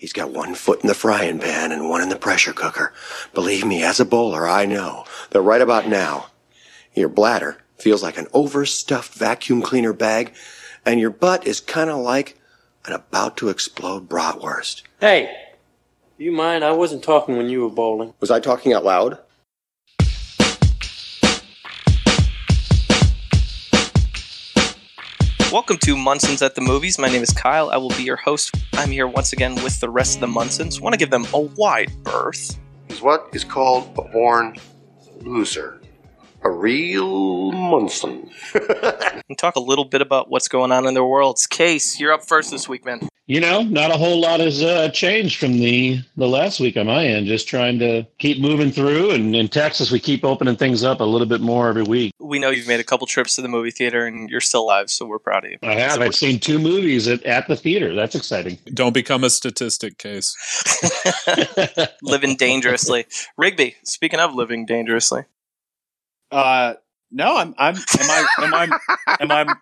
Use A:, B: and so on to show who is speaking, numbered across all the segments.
A: He's got one foot in the frying pan and one in the pressure cooker. Believe me, as a bowler, I know that right about now, your bladder feels like an overstuffed vacuum cleaner bag, and your butt is kind of like an about to explode bratwurst.
B: Hey, do you mind? I wasn't talking when you were bowling.
A: Was I talking out loud?
C: Welcome to Munson's at the Movies. My name is Kyle. I will be your host. I'm here once again with the rest of the Munsons. Want to give them a wide berth.
A: He's what is called a born loser. A real Munson.
C: And talk a little bit about what's going on in their worlds. Case, you're up first this week, man.
D: You know, not a whole lot has uh, changed from the the last week on my end. Just trying to keep moving through, and in Texas, we keep opening things up a little bit more every week.
C: We know you've made a couple trips to the movie theater and you're still alive, so we're proud of you.
D: I have. I've seen two movies at, at the theater. That's exciting.
E: Don't become a statistic case.
C: living dangerously. Rigby, speaking of living dangerously,
F: Uh, no, I'm. I'm. Am I? Am I? Am I?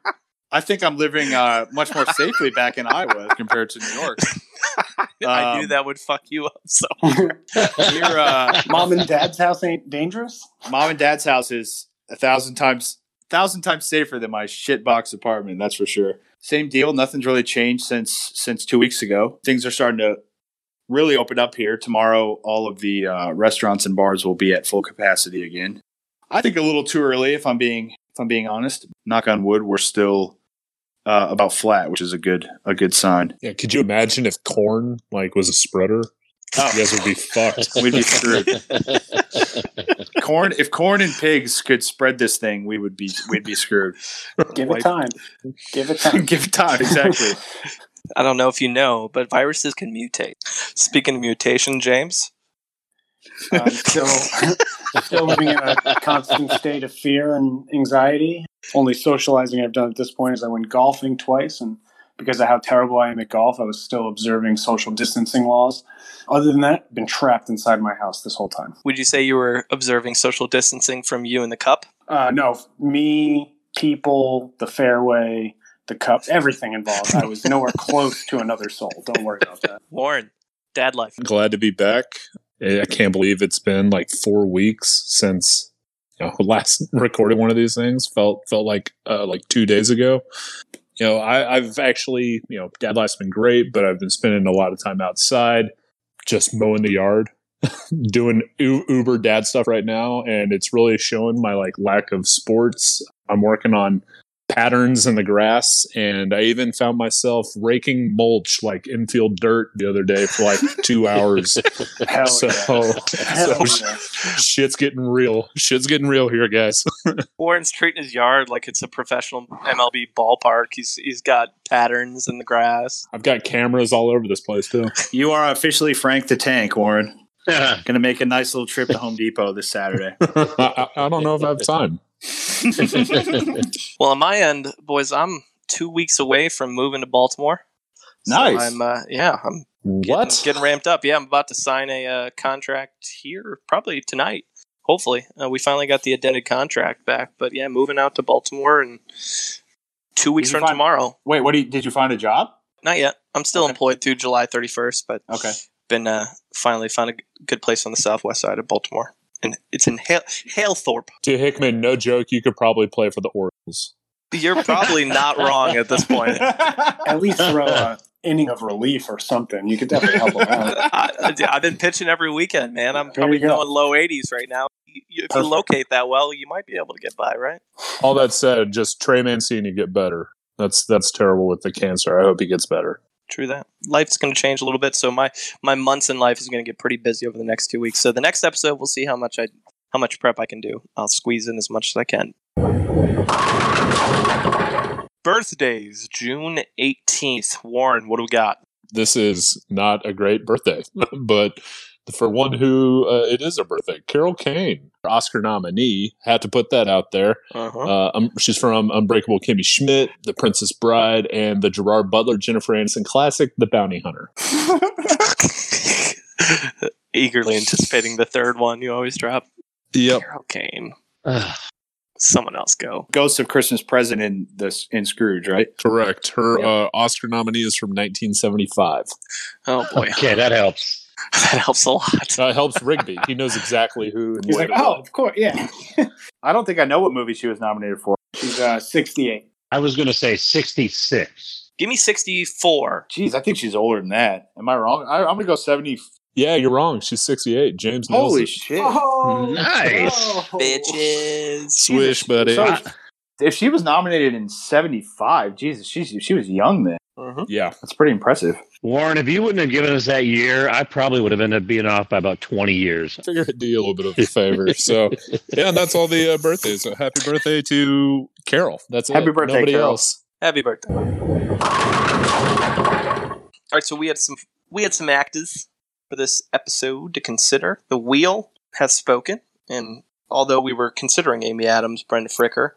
F: I think I'm living uh, much more safely back in Iowa compared to New York.
C: I knew
F: Um,
C: that would fuck you up. So
F: Here, uh,
G: Mom and dad's house ain't dangerous?
F: mom and dad's house is a thousand times, thousand times safer than my shitbox apartment. That's for sure. Same deal. Nothing's really changed since since two weeks ago. Things are starting to really open up here. Tomorrow, all of the uh, restaurants and bars will be at full capacity again. I think a little too early, if I'm being if I'm being honest. Knock on wood, we're still uh, about flat, which is a good a good sign.
E: Yeah, could you imagine if corn like was a spreader?
F: Oh.
E: You guys would be fucked.
F: We'd be screwed. corn if corn and pigs could spread this thing, we would be we'd be screwed.
G: Give
F: Like-
G: it time. Give it time.
F: Give it time, exactly.
C: I don't know if you know, but viruses can mutate. Speaking of mutation, James,
G: I'm still, still living in a constant state of fear and anxiety. Only socializing I've done at this point is I went golfing twice, and because of how terrible I am at golf, I was still observing social distancing laws. Other than that, been trapped inside my house this whole time.
C: would you say you were observing social distancing from you and the cup?
G: Uh, no, me, people, the fairway, the cup, everything involved. I was nowhere close to another soul. Don't worry about that.
C: Warren, dad life.
E: Glad to be back. I can't believe it's been like four weeks since you know last recorded one of these things. Felt felt like uh, like two days ago. You know, I, I've actually you know dad life's been great, but I've been spending a lot of time outside, just mowing the yard, doing U- Uber dad stuff right now, and it's really showing my like lack of sports. I'm working on patterns in the grass and i even found myself raking mulch like infield dirt the other day for like two hours
G: Hell
E: so,
G: yeah. Hell
E: so
G: yeah.
E: shit's getting real shit's getting real here guys
C: Warren's treating his yard like it's a professional MLB ballpark. He's he's got patterns in the grass.
E: i've got cameras all over this place too
F: You are officially Frank the Tank, Warren. Gonna make a nice little trip to Home Depot this Saturday.
E: I, I I don't know if i have time
C: Well, on my end, boys, I'm two weeks away from moving to Baltimore. So
F: Nice.
C: I'm uh, yeah, I'm getting,
E: what
C: getting ramped up. Yeah, I'm about to sign a uh, contract here probably tonight. Hopefully, uh, we finally got the addended contract back. But yeah, moving out to Baltimore and two weeks from
F: find-
C: tomorrow.
F: Wait, what do you, did you find a job?
C: Not yet. I'm still
F: Okay.
C: employed through July 31st, but
F: Okay.
C: been uh, finally found a good place on the southwest side of Baltimore, and it's in Hale- Halethorpe.
E: to hickman no joke you could probably play for the orioles
C: You're probably not wrong at this point.
G: At least throw an inning of relief or something. You could definitely help them out.
C: I, I've been pitching every weekend, man. I'm
G: There
C: probably
G: go.
C: going low 80s right now. You- you- If you locate that well, you might be able to get by, right?
E: all that said just trey mancini get better that's that's terrible with the cancer i hope he gets better
C: True that. Life's going to change a little bit, so my my months in life is going to get pretty busy over the next two weeks. So the next episode, we'll see how much I how much prep I can do. I'll squeeze in as much as I can. Birthdays, June eighteenth. Warren, what do we got?
E: this is not a great birthday, but for one who uh, it is a birthday, Carol Kane, Oscar nominee, had to put that out there.
C: Uh-huh.
E: Uh, um, she's from Unbreakable Kimmy Schmidt, The Princess Bride, and the Gerard Butler Jennifer Aniston classic, The Bounty Hunter.
C: Eagerly anticipating the third one you always drop.
E: Yep.
C: Carol Kane. Someone else go.
F: Ghost of Christmas Present in this in Scrooge, right?
E: Correct. Her uh, Oscar nominee is from 1975.
C: Oh boy,
D: Okay, that helps.
C: that helps a lot.
E: That helps Rigby. He knows exactly who and
G: He's like, oh, of course, yeah.
F: I don't think I know what movie she was nominated for.
G: She's uh, 68.
D: I was going to say 66.
C: Give me 64.
F: Jeez, I think she's older than that. Am I wrong? I, I'm gonna go seventy.
E: Yeah, you're wrong. She's 68. James knows
F: Holy
E: it.
F: shit!
G: Oh,
D: Nice.
C: Bitches.
E: Swish, buddy.
F: So if she was nominated in '75, Jesus, she's she was young then.
C: Mhm.
E: Yeah.
F: That's pretty impressive.
D: Warren, if you wouldn't have given us that year, I probably would have ended up being off by about 20 years.
E: Figure I'd do you a little bit of a favor. So, yeah, and that's all the uh, birthdays. So, happy birthday to Carol. That's
F: Happy
E: it.
F: birthday,
E: Nobody
F: Carol.
E: else.
C: Happy birthday. All right, so we had some we had some actors for this episode to consider. The wheel has spoken, and although we were considering Amy Adams, Brenda Fricker,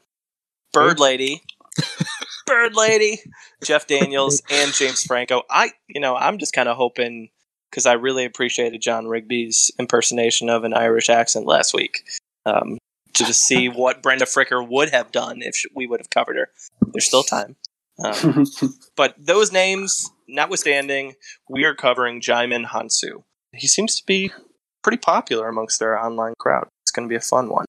C: Bird Lady, Bird Lady, Jeff Daniels, and James Franco, I you know I'm just kind of hoping because I really appreciated John Rigby's impersonation of an Irish accent last week. Um, to just see what Brenda Fricker would have done if sh- we would have covered her. There's still time. Um, but those names notwithstanding, we are covering Djimon Hounsou. He seems to be pretty popular amongst our online crowd. It's going to be a fun one.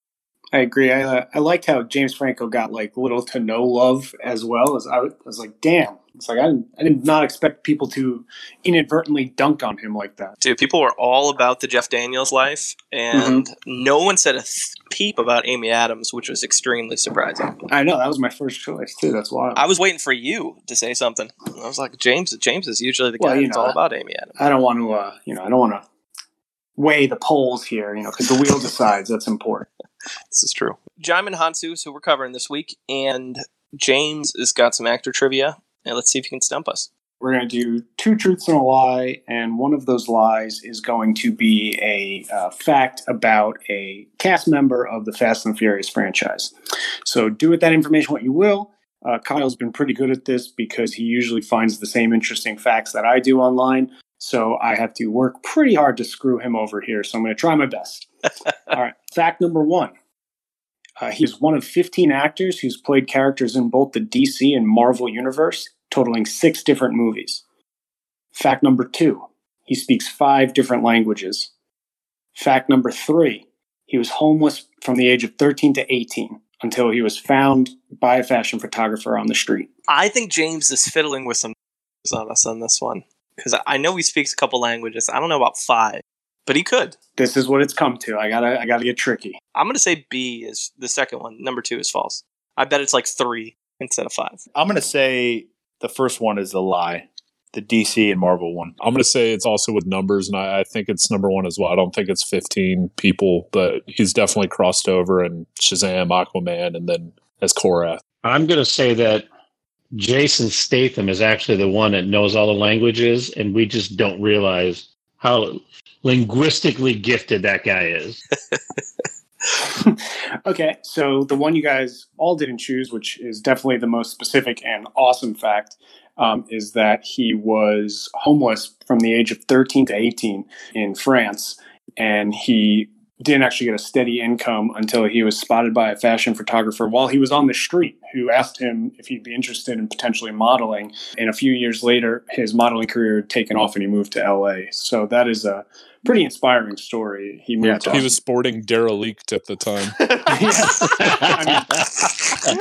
G: I agree. I, uh, I liked how James Franco got like little to no love as well. As I was, I was like, damn. It's like I didn't, I did not expect people to inadvertently dunk on him like that.
C: Dude, people were all about the Jeff Daniels life, and no one said a th- peep about Amy Adams, which was extremely surprising.
G: I know that was my first choice too. That's why
C: I was waiting for you to say something. I was like, James. James is usually the
G: Well,
C: guy
G: you
C: that's
G: know,
C: all about Amy Adams.
G: I don't want to, uh, you know, I don't want to weigh the polls here, you know, because the wheel decides. That's important.
C: This is true. Djimon Hounsou, who we're covering this week, and James has got some actor trivia. And let's see if he can stump us.
G: We're going to do two truths and a lie, and one of those lies is going to be a uh, fact about a cast member of the Fast and Furious franchise. So do with that information what you will. Uh, Kyle's been pretty good at this because he usually finds the same interesting facts that I do online. So I have to work pretty hard to screw him over here. So I'm going to try my best. All right. Fact number one. Uh, he's one of 15 actors who's played characters in both the DC and Marvel universe, totaling six different movies. Fact number two, he speaks five different languages. Fact number three, he was homeless from the age of 13 to 18 until he was found by a fashion photographer on the street.
C: I think James is fiddling with some on us on this one because I know he speaks a couple languages. I don't know about five, but he could.
G: This is what it's come to. I gotta, I gotta get tricky.
C: I'm gonna say B is the second one. Number two is false. I bet it's like three instead of five.
F: I'm gonna say the first one is a lie. The DC and Marvel one.
E: I'm going to say it's also with numbers, and I, I think it's number one as well. I don't think it's 15 people, but he's definitely crossed over in Shazam, Aquaman, and then as Korath.
D: I'm going to say that Jason Statham is actually the one that knows all the languages, and we just don't realize how linguistically gifted that guy is.
G: okay, so the one you guys all didn't choose, which is definitely the most specific and awesome fact, um, is that he was homeless from the age of 13 to 18 in France, and he didn't actually get a steady income until he was spotted by a fashion photographer while he was on the street who asked him if he'd be interested in potentially modeling. And a few years later, his modeling career had taken off and he moved to LA. So that is a pretty inspiring story. He moved
E: He was sporting derelict at the time.
G: I mean,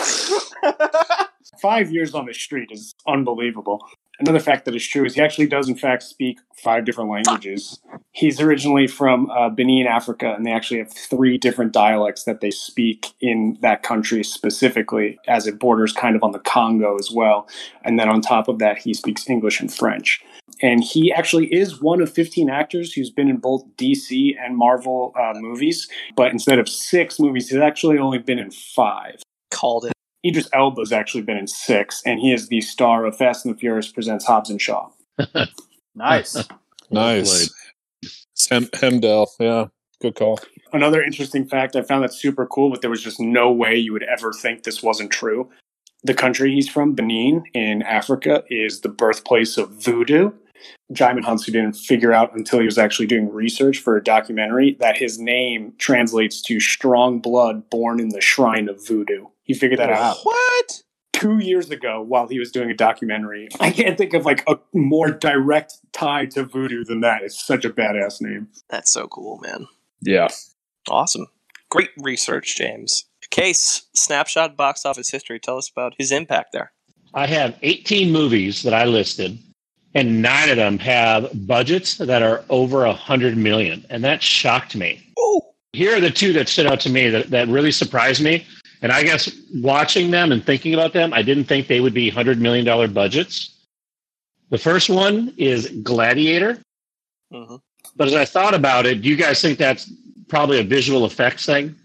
G: five years on the street is unbelievable. Another fact that is true is he actually does, in fact, speak five different languages. He's originally from uh, Benin, Africa, and they actually have three different dialects that they speak in that country specifically, as it borders kind of on the Congo as well. And then on top of that, he speaks English and French. And he actually is one of 15 actors who's been in both DC and Marvel uh, movies. But instead of six movies, he's actually only been in five.
C: Called it.
G: Idris Elba's actually been in six, and he is the star of Fast and the Furious presents Hobbs and Shaw.
F: Nice.
E: nice. Hem- Heimdall. Yeah. Good call.
G: Another interesting fact, I found that super cool, but there was just no way you would ever think this wasn't true. The country he's from, Benin in Africa, is the birthplace of voodoo. Djimon Hounsou didn't figure out until he was actually doing research for a documentary that his name translates to strong blood born in the shrine of voodoo. He figured that out
C: What?
G: two years ago while he was doing a documentary. I can't think of like a more direct tie to voodoo than that. It's such a badass name.
C: That's so cool, man.
E: Yeah.
C: Awesome. Great research, James. Case, snapshot box office history. Tell us about his impact there.
D: I have 18 movies that I listed, and nine of them have budgets that are over a hundred million, and that shocked me.
C: Oh,
D: Here are the two that stood out to me that, that really surprised me. And I guess watching them and thinking about them, I didn't think they would be $100 million budgets. The first one is Gladiator.
C: hmm
D: But as I thought about it, do you guys think that's probably a visual effects thing?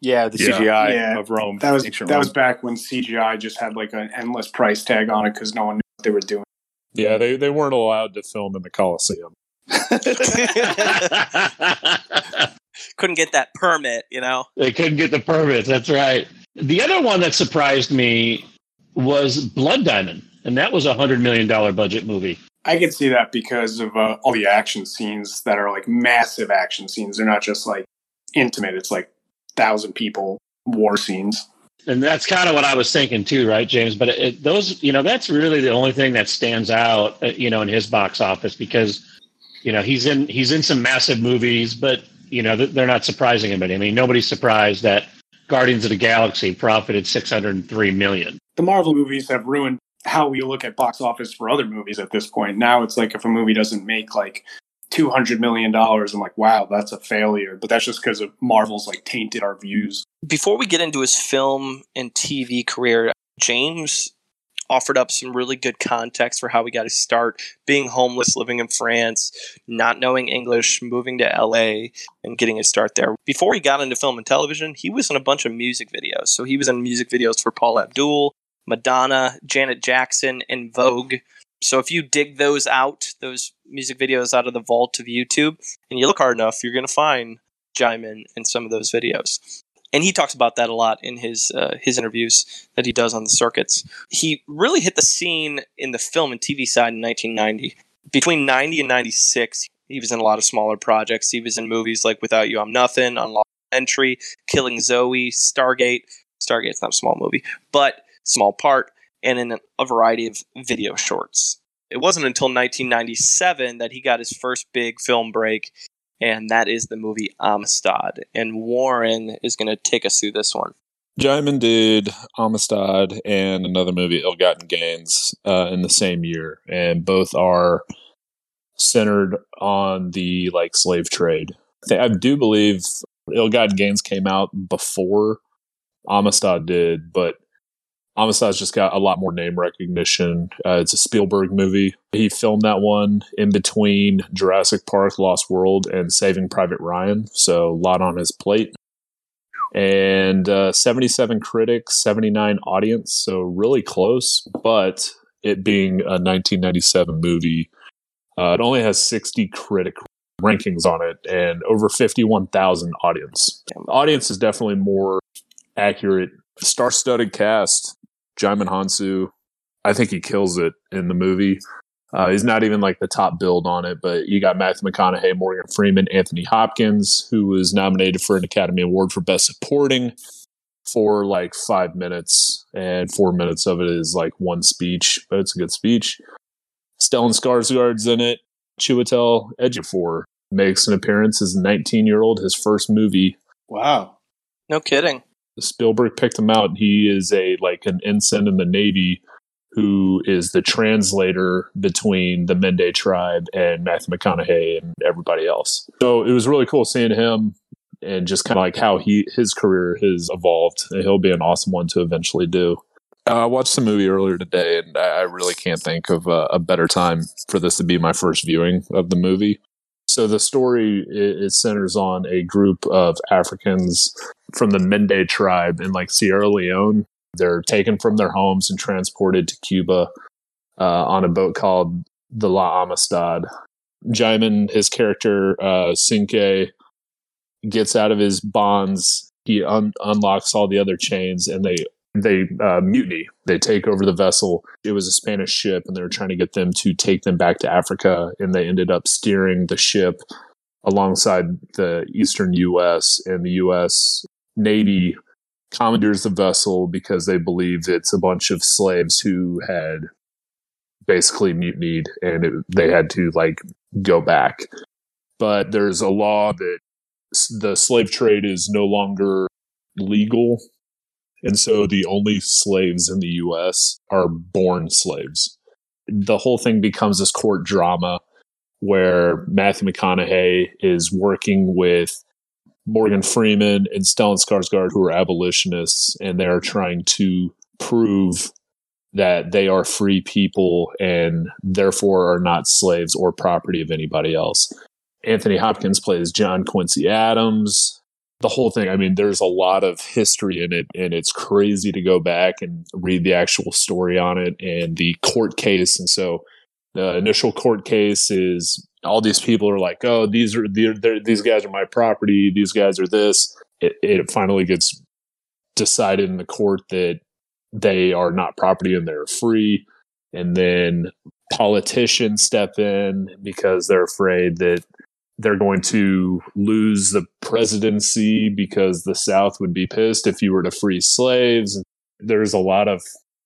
F: Yeah, the
E: Yeah.
F: CGI
G: Yeah,
F: of Rome.
G: That was
F: ancient
G: that was back when CGI just had like an endless price tag on it because no one knew what they were doing.
E: Yeah, they, they weren't allowed to film in the Coliseum.
C: Couldn't get that permit, you know.
D: they couldn't get the permits. That's right. The other one that surprised me was Blood Diamond, and that was a $100 million budget movie.
G: I could see that because of uh, all the action scenes that are like massive action scenes. They're not just like intimate. It's like thousand people war scenes.
D: And that's kind of what I was thinking too, right, James? But it, those, you know, that's really the only thing that stands out, uh, you know, in his box office because, you know, he's in he's in some massive movies, but you know, they're not surprising anybody. I mean, nobody's surprised that Guardians of the Galaxy profited six hundred and three million.
G: The Marvel movies have ruined how we look at box office for other movies at this point. Now it's like if a movie doesn't make like two hundred million dollars, I'm like, wow, that's a failure. But that's just because of Marvel's like tainted our views.
C: Before we get into his film and TV career, James offered up some really good context for how we got to start being homeless, living in France, not knowing English, moving to LA, and getting a start there. Before he got into film and television, he was in a bunch of music videos. So he was in music videos for Paula Abdul, Madonna, Janet Jackson, and Vogue. So if you dig those out, those music videos out of the vault of YouTube, and you look hard enough, you're going to find Djimon in some of those videos and he talks about that a lot in his uh, his interviews that he does on the circuits. He really hit the scene in the film and TV side in 1990. Between 90 and 96, he was in a lot of smaller projects. He was in movies like Without You I'm Nothing, Unlawful Entry, Killing Zoe, Stargate. Stargate's not a small movie, but small part, and in a variety of video shorts. It wasn't until 1997 that he got his first big film break and that is the movie Amistad. And Warren is going to take us through this one.
E: Djimon did Amistad and another movie, Ill Gotten Gains, uh, in the same year, and both are centered on the like slave trade. I, do believe Ill Gotten Gains came out before Amistad did, but Amistad's just got a lot more name recognition. Uh, it's a Spielberg movie. He filmed that one in between Jurassic Park, Lost World, and Saving Private Ryan, so a lot on his plate and uh, 77 critics, 79 audience, so really close. But it being a 1997 movie, uh, it only has 60 critic rankings on it and over 51,000 audience. Audience is definitely more accurate. Star-studded cast. Djimon Hounsou, I think he kills it in the movie. Uh, he's not even like the top build on it, but you got Matthew McConaughey, Morgan Freeman, Anthony Hopkins, who was nominated for an Academy Award for Best Supporting for like five minutes, and four minutes of it is like one speech, but it's a good speech. Stellan Skarsgård's in it. Chiwetel Ejiofor makes an appearance as a 19 year old, his first movie.
F: Wow.
C: No kidding.
E: Spielberg picked him out. He is a like an ensign in the Navy who is the translator between the Mende tribe and Matthew McConaughey and everybody else. So it was really cool seeing him and just kind of like how he his career has evolved. And he'll be an awesome one to eventually do. Uh, I watched the movie earlier today, and I really can't think of a, a better time for this to be my first viewing of the movie. So the story it, centers on a group of Africans from the Mende tribe in like Sierra Leone. They're taken from their homes and transported to Cuba uh, on a boat called the La Amistad. Djimon, his character uh, Cinqué, gets out of his bonds. He un- unlocks all the other chains, and they they uh, mutiny. They take over the vessel. It was a Spanish ship, and they were trying to get them to take them back to Africa. And they ended up steering the ship alongside the eastern U.S. and the U.S. Navy commandeers the vessel because they believe it's a bunch of slaves who had basically mutinied and it, they had to like go back. But there's a law that the slave trade is no longer legal. And so the only slaves in the US are born slaves. The whole thing becomes this court drama where Matthew McConaughey is working with Morgan Freeman and Stellan Skarsgård, who are abolitionists, and they're trying to prove that they are free people and therefore are not slaves or property of anybody else. Anthony Hopkins plays John Quincy Adams. The whole thing, I mean, there's a lot of history in it, and it's crazy to go back and read the actual story on it and the court case. And so the initial court case is all these people are like, oh, these are these guys are my property. These guys are this. It, it finally gets decided in the court that they are not property and they're free. And then politicians step in because they're afraid that they're going to lose the presidency because the South would be pissed if you were to free slaves. There's a lot of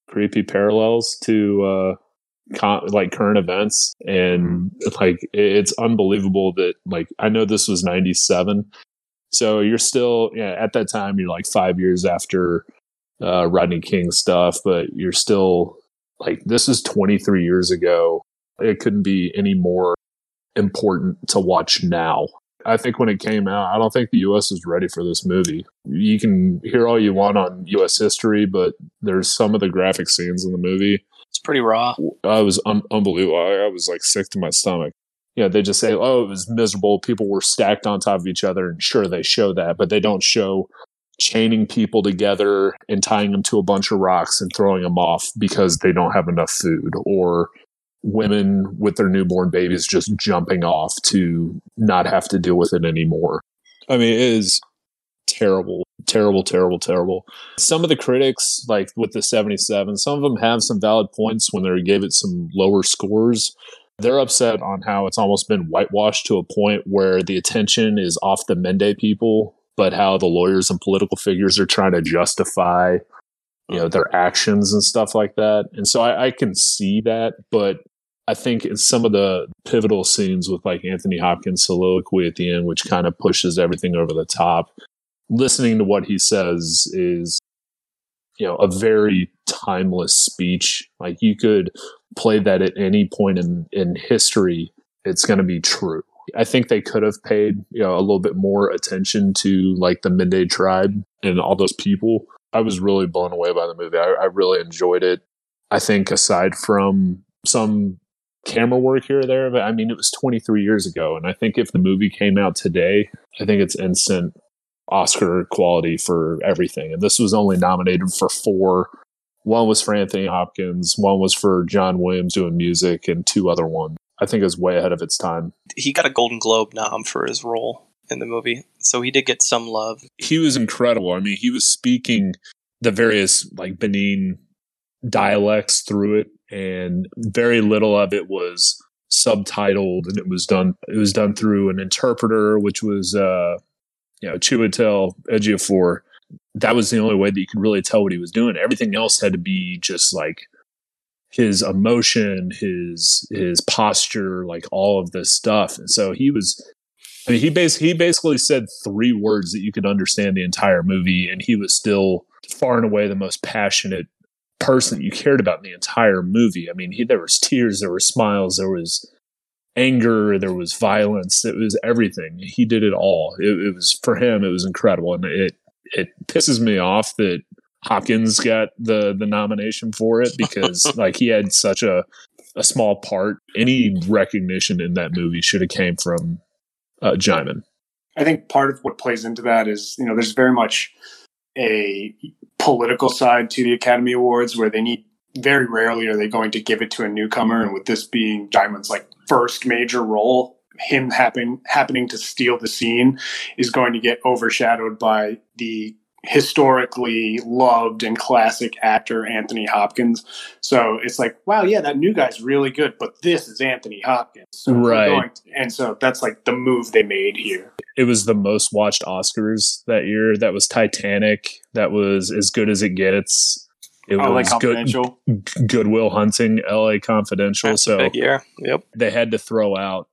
E: creepy parallels to uh, con- like current events, and like it's unbelievable that like I know this was '97, so you're still yeah at that time you're like five years after uh, Rodney King stuff, but you're still like this is 23 years ago. It couldn't be any more important to watch now. I think when it came out, I don't think the US is ready for this movie. You can hear all you want on US history, but there's some of the graphic scenes in the movie.
C: It's pretty raw.
E: I was un- unbelievable. I, I was like sick to my stomach. Yeah, they just say, "Oh, it was miserable. People were stacked on top of each other." And sure, they show that, but they don't show chaining people together and tying them to a bunch of rocks and throwing them off because they don't have enough food or women with their newborn babies just jumping off to not have to deal with it anymore. I mean, it is terrible, terrible, terrible, terrible. Some of the critics, like with the 77, some of them have some valid points when they gave it some lower scores. They're upset on how it's almost been whitewashed to a point where the attention is off the Mende people but how the lawyers and political figures are trying to justify you know their actions and stuff like that and so I, I, can see that but i think in some of the pivotal scenes with like anthony hopkins soliloquy at the end which kind of pushes everything over the top listening to what he says is you know a very timeless speech like you could play that at any point in in history it's going to be true I think they could have paid you know a little bit more attention to like the Mende tribe and all those people. I was really blown away by the movie. I, I really enjoyed it. I think aside from some camera work here or there, but I mean it was 23 years ago, and I think if the movie came out today, I think it's instant Oscar quality for everything. And this was only nominated for four. One was for Anthony Hopkins, one was for John Williams doing music, and two other ones. I think is way ahead of its time.
C: He got a Golden Globe nom for his role in the movie, so he did get some love.
E: He was incredible. I mean, he was speaking the various like Benin dialects through it, and very little of it was subtitled, and it was done. It was done through an interpreter, which was uh, you know Chiwetel Ejiofor. That was the only way that you could really tell what he was doing. Everything else had to be just like his emotion, his his posture, like all of this stuff. And so he was I mean he bas- he basically said three words that you could understand the entire movie and he was still far and away the most passionate person that you cared about in the entire movie. I mean, he there was tears, there were smiles, there was anger, there was violence, it was everything. He did it all. It, it was for him it was incredible and it it pisses me off that Hopkins got the the nomination for it because like he had such a a small part. Any recognition in that movie should have came from uh, Djimon.
G: I think part of what plays into that is you know there's very much a political side to the Academy Awards where they need very rarely are they going to give it to a newcomer, and with this being Djimon's like first major role, him happen happening to steal the scene is going to get overshadowed by the historically loved and classic actor Anthony Hopkins. So it's like, wow, yeah, that new guy's really good, but this is Anthony Hopkins. So
E: Right.
G: to- and so that's like the move they made here.
E: It was the most watched Oscars that year. That was Titanic. That was as good as it gets. It
F: LA
E: was good,
F: Confidential.
E: Goodwill Hunting, L.A. Confidential.
C: That's
E: so
C: year. Yep.
E: they had to throw out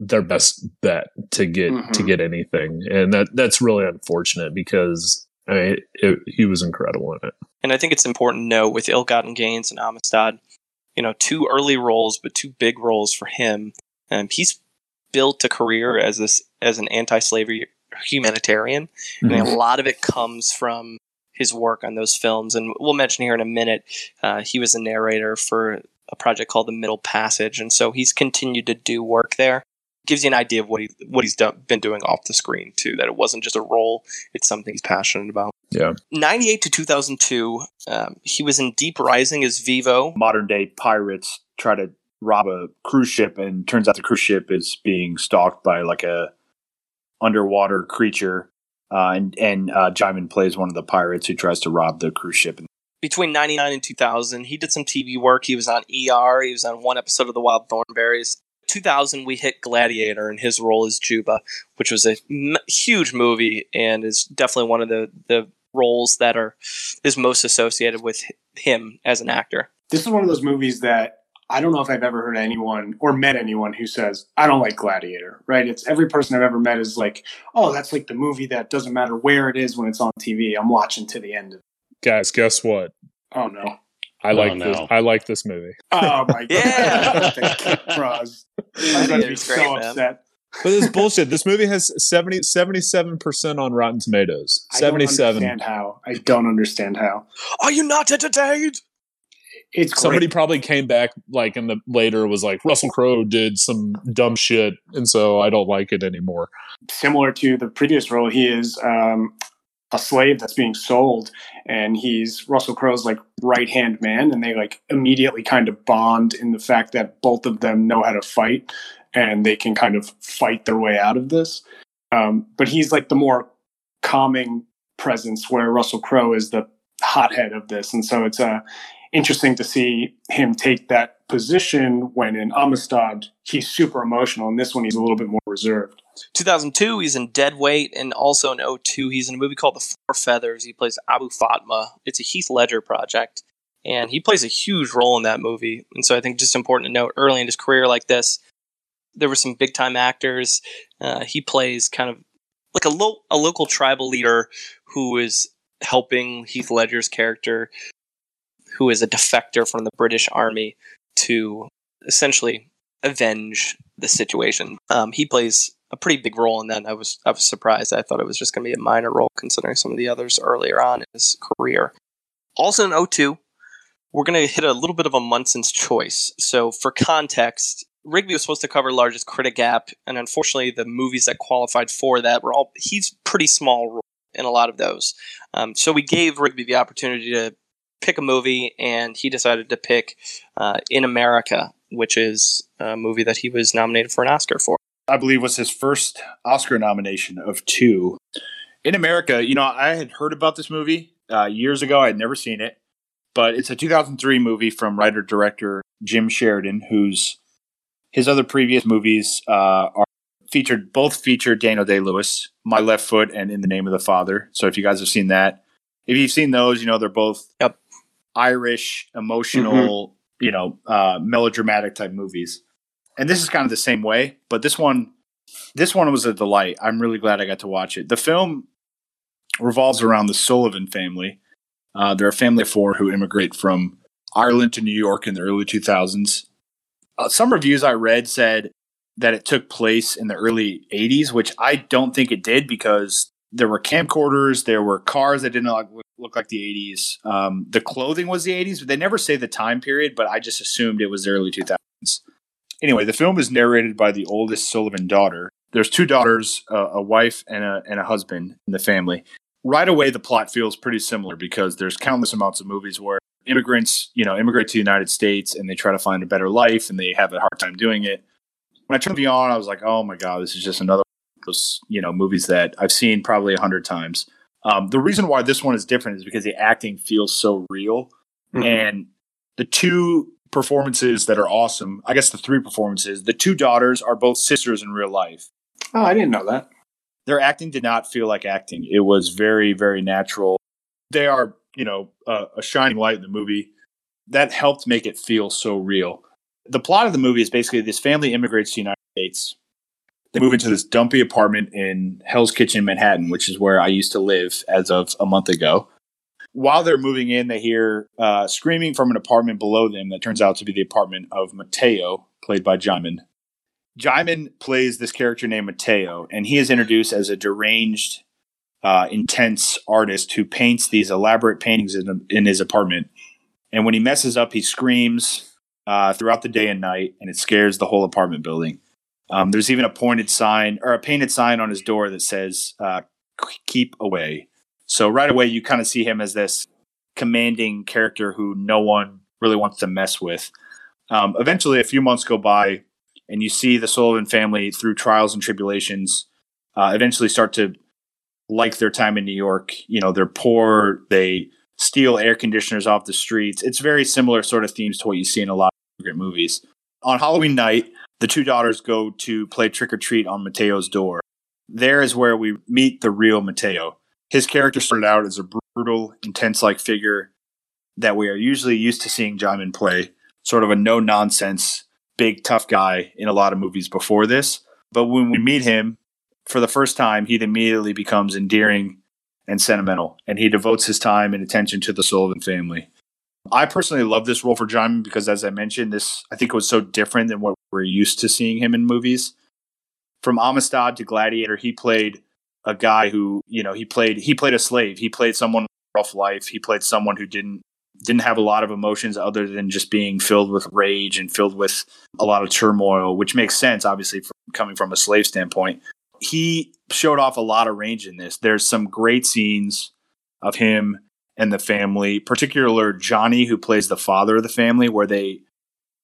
E: their best bet to get to
G: Mhm.
E: get anything, and that that's really unfortunate because I mean, it, he was incredible in it.
C: And I think it's important to know with Ill-Gotten Gains and Amistad, you know, two early roles, but two big roles for him. And he's built a career as this as an anti-slavery humanitarian, and a lot of it comes from his work on those films. And we'll mention here in a minute, uh, he was a narrator for a project called The Middle Passage, and so he's continued to do work there. Gives you an idea of what he what he's done, been doing off the screen too. That it wasn't just a role; it's something he's passionate about.
E: Yeah.
C: 98 to 2002, um, he was in Deep Rising as Vivo.
F: Modern day pirates try to rob a cruise ship, and turns out the cruise ship is being stalked by like a underwater creature. Uh, and and uh, Djimon plays one of the pirates who tries to rob the cruise ship.
C: Between 99 and 2000, he did some TV work. He was on ER. He was on one episode of The Wild Thornberrys. 2000, we hit Gladiator, and his role is Juba, which was a m- huge movie and is definitely one of the, the roles that are is most associated with him as an actor.
G: This is one of those movies that I don't know if I've ever heard anyone or met anyone who says, I don't like Gladiator, right? It's every person I've ever met is like, oh, that's like the movie that doesn't matter where it is when it's on TV. I'm watching to the end of it.
E: Guys, guess what?
G: Oh, no.
E: I
D: Oh,
E: like
D: no.
E: this. I like this movie.
G: Oh, my God.
C: Yeah.
G: Bros. I'm going to be so
C: great, man.
G: upset.
E: But it's bullshit. This movie has 70, 77% on Rotten Tomatoes. 77.
G: how. I don't understand how.
C: Are you not entertained?
G: It's
E: Somebody
G: great.
E: probably came back like in the later was like Russell Crowe did some dumb shit and so I don't like it anymore.
G: similar to the previous role. He is um, a slave that's being sold, and he's Russell Crowe's like right hand man, and they like immediately kind of bond in the fact that both of them know how to fight, and they can kind of fight their way out of this. Um, but he's like the more calming presence, where Russell Crowe is the hothead of this, and so it's uh, interesting to see him take that position when in Amistad he's super emotional, and this one he's a little bit more reserved.
C: 2002, he's in Dead Weight, and also in 02, he's in a movie called The Four Feathers. He plays Abu Fatma. It's a Heath Ledger project, and he plays a huge role in that movie. And so I think just important to note early in his career like this, there were some big time actors. Uh, he plays kind of like a, lo- a local tribal leader who is helping Heath Ledger's character, who is a defector from the British Army, to essentially avenge the situation. Um, he plays a pretty big role in that. I was I was surprised. I thought it was just going to be a minor role considering some of the others earlier on in his career. Also in 02, we're going to hit a little bit of a Munson's choice. So for context, Rigby was supposed to cover largest critic gap, and unfortunately, the movies that qualified for that were all he's pretty small in a lot of those. Um, so we gave Rigby the opportunity to pick a movie, and he decided to pick uh, In America, which is a movie that he was nominated for an Oscar for.
F: I believe was his first Oscar nomination of two. In America, you know, I had heard about this movie uh, years ago. I had never seen it, but it's a 2003 movie from writer director Jim Sheridan, whose his other previous movies uh, are featured both featured Daniel Day Lewis, My Left Foot, and In the Name of the Father. So if you guys have seen that, if you've seen those, you know they're both
C: Yep.
F: Irish, emotional, you know, uh, melodramatic type movies. And this is kind of the same way, but this one, this one was a delight. I'm really glad I got to watch it. The film revolves around the Sullivan family. Uh, they're a family of four who immigrate from Ireland to New York in the early 2000s. Uh, some reviews I read said that it took place in the early 80s, which I don't think it did because there were camcorders, there were cars that didn't look, look like the 80s. Um, the clothing was the 80s, but they never say the time period, but I just assumed it was the early 2000s. Anyway, the film is narrated by the oldest Sullivan daughter. There's two daughters, uh, a wife and a, and a husband in the family. Right away, the plot feels pretty similar because there's countless amounts of movies where immigrants, you know, immigrate to the United States and they try to find a better life and they have a hard time doing it. When I turned the on, I was like, oh my god, this is just another those, you know, movies that I've seen probably a hundred times. Um, the reason why this one is different is because the acting feels so real,
G: Mhm.
F: and the two performances that are awesome. I guess the three performances. The two daughters are both sisters in real life.
G: Oh, I didn't know that.
F: Their acting did not feel like acting. It was very, very natural. They are, you know, a, a shining light in the movie. That helped make it feel so real. The plot of the movie is basically this family immigrates to the United States. They move into this dumpy apartment in Hell's Kitchen, Manhattan, which is where I used to live as of a month ago. While they're moving in, they hear uh, screaming from an apartment below them that turns out to be the apartment of Mateo, played by Djimon. Djimon plays this character named Mateo, and he is introduced as a deranged, uh, intense artist who paints these elaborate paintings in, in his apartment. And when he messes up, he screams uh, throughout the day and night, and it scares the whole apartment building. Um, there's even a pointed sign or a painted sign on his door that says uh, "Keep away." So right away, you kind of see him as this commanding character who no one really wants to mess with. Um, eventually, a few months go by, and you see the Sullivan family through trials and tribulations. Uh, eventually, start to like their time in New York. You know, they're poor. They steal air conditioners off the streets. It's very similar sort of themes to what you see in a lot of movies. On Halloween night, the two daughters go to play trick or treat on Mateo's door. There is where we meet the real Mateo. His character started out as a brutal, intense like figure that we are usually used to seeing Djimon play, sort of a no nonsense, big, tough guy in a lot of movies before this. But when we meet him for the first time, he immediately becomes endearing and sentimental, and he devotes his time and attention to the Sullivan family. I personally love this role for John because, as I mentioned, this I think was so different than what we're used to seeing him in movies. From Amistad to Gladiator, he played a guy who, you know, he played he played a slave. He played someone rough life. He played someone who didn't didn't have a lot of emotions other than just being filled with rage and filled with a lot of turmoil, which makes sense, obviously, from coming from a slave standpoint. He showed off a lot of range in this. There's some great scenes of him and the family, particular Johnny, who plays the father of the family, where they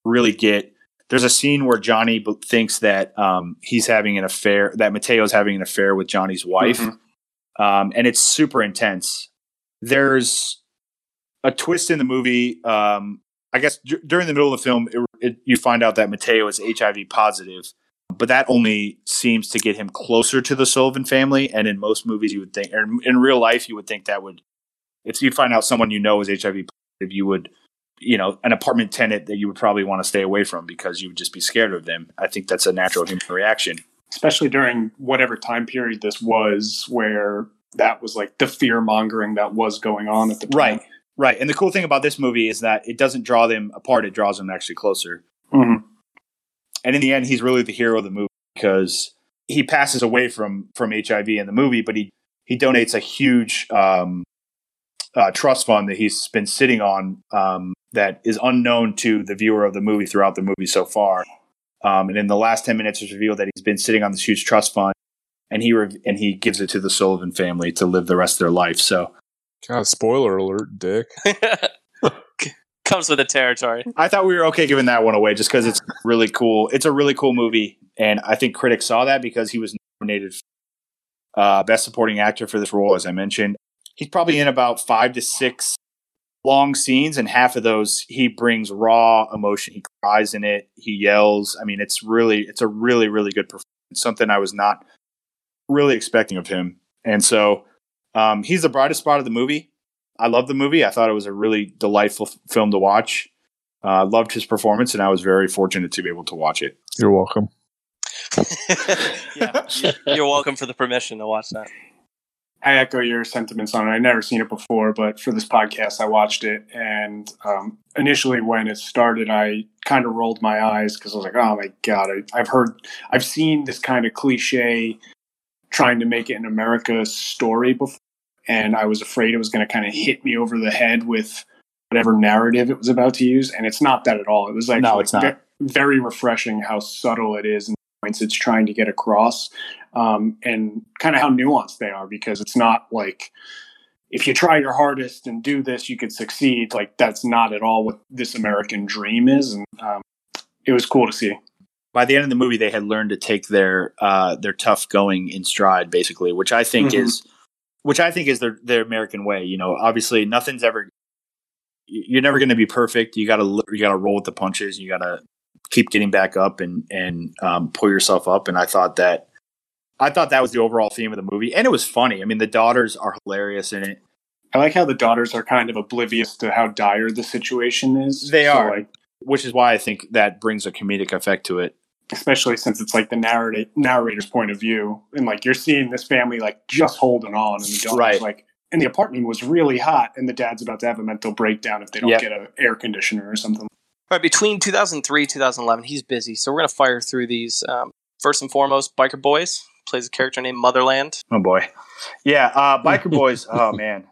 F: really get. There's a scene where Johnny b- thinks that um, he's having an affair, that Mateo's having an affair with Johnny's wife,
G: Mhm.
F: um, and it's super intense. There's a twist in the movie. Um, I guess d- during the middle of the film, it, it, you find out that Mateo is HIV positive, but that only seems to get him closer to the Sullivan family. And in most movies, you would think, or in real life, you would think that would, if you find out someone you know is HIV positive, you would, you know, an apartment tenant that you would probably want to stay away from because you would just be scared of them. I think that's a natural human reaction.
G: especially during whatever time period this was, where that was like the fear mongering that was going on at the time.
F: Right. Right. And the cool thing about this movie is that it doesn't draw them apart, it draws them actually closer.
G: Mhm.
F: And in the end, he's really the hero of the movie because he passes away from from HIV in the movie, but he he donates a huge um, uh, trust fund that he's been sitting on um, that is unknown to the viewer of the movie throughout the movie so far. Um, and in the last ten minutes, it's revealed that he's been sitting on this huge trust fund, and he rev- and he gives it to the Sullivan family to live the rest of their life. So
E: God, spoiler alert, Dick.
C: Comes with the territory.
F: I thought we were okay giving that one away just because it's really cool. It's a really cool movie, and I think critics saw that because he was nominated for uh, best supporting actor for this role, as I mentioned. He's probably in about five to six long scenes, and half of those he brings raw emotion. He cries in it. He yells. I mean, it's really, it's a really, really good performance. Something I was not really expecting of him, and so um, he's the brightest spot of the movie. I love the movie. I thought it was a really delightful f- film to watch. Uh, loved his performance, and I was very fortunate to be able to watch it.
E: You're welcome.
C: yeah, you're welcome for the permission to watch that.
G: I echo your sentiments on it. I'd never seen it before, but for this podcast, I watched it. And um, initially, when it started, I kind of rolled my eyes because I was like, oh my God, I, I've heard, I've seen this kind of cliche trying to make it an America story before. And I was afraid it was going to kind of hit me over the head with whatever narrative it was about to use. And it's not that at all. It was like
F: No, it's not.
G: ve- very refreshing how subtle it is and points it's trying to get across um, and kind of how nuanced they are because it's not like if you try your hardest and do this, you could succeed. Like that's not at all what this American dream is, and um, it was cool to see.
F: By the end of the movie, they had learned to take their uh, their tough going in stride, basically, which I think
G: Mhm.
F: is which I think is their their American way. You know, obviously nothing's ever you're never going to be perfect. You got to you got to roll with the punches. You got to keep getting back up and and um, pull yourself up. And I thought that I thought that was the overall theme of the movie, and it was funny. I mean, the daughters are hilarious in it.
G: I like how the daughters are kind of oblivious to how dire the situation is.
F: They
G: So,
F: are.
G: like,
F: which is why I think that brings a comedic effect to it.
G: especially since it's like the narrator narrator's point of view, and like you're seeing this family like just holding on, and the daughter's
F: Right.
G: like, and the apartment was really hot, and the dad's about to have a mental breakdown if they don't
F: Yeah.
G: get an air conditioner or something.
C: All right, between 2003 2011, he's busy, so we're gonna fire through these. Um, first and foremost, Biker Boys plays a character named Motherland.
F: Oh boy, yeah, uh, Biker Boys. Oh man,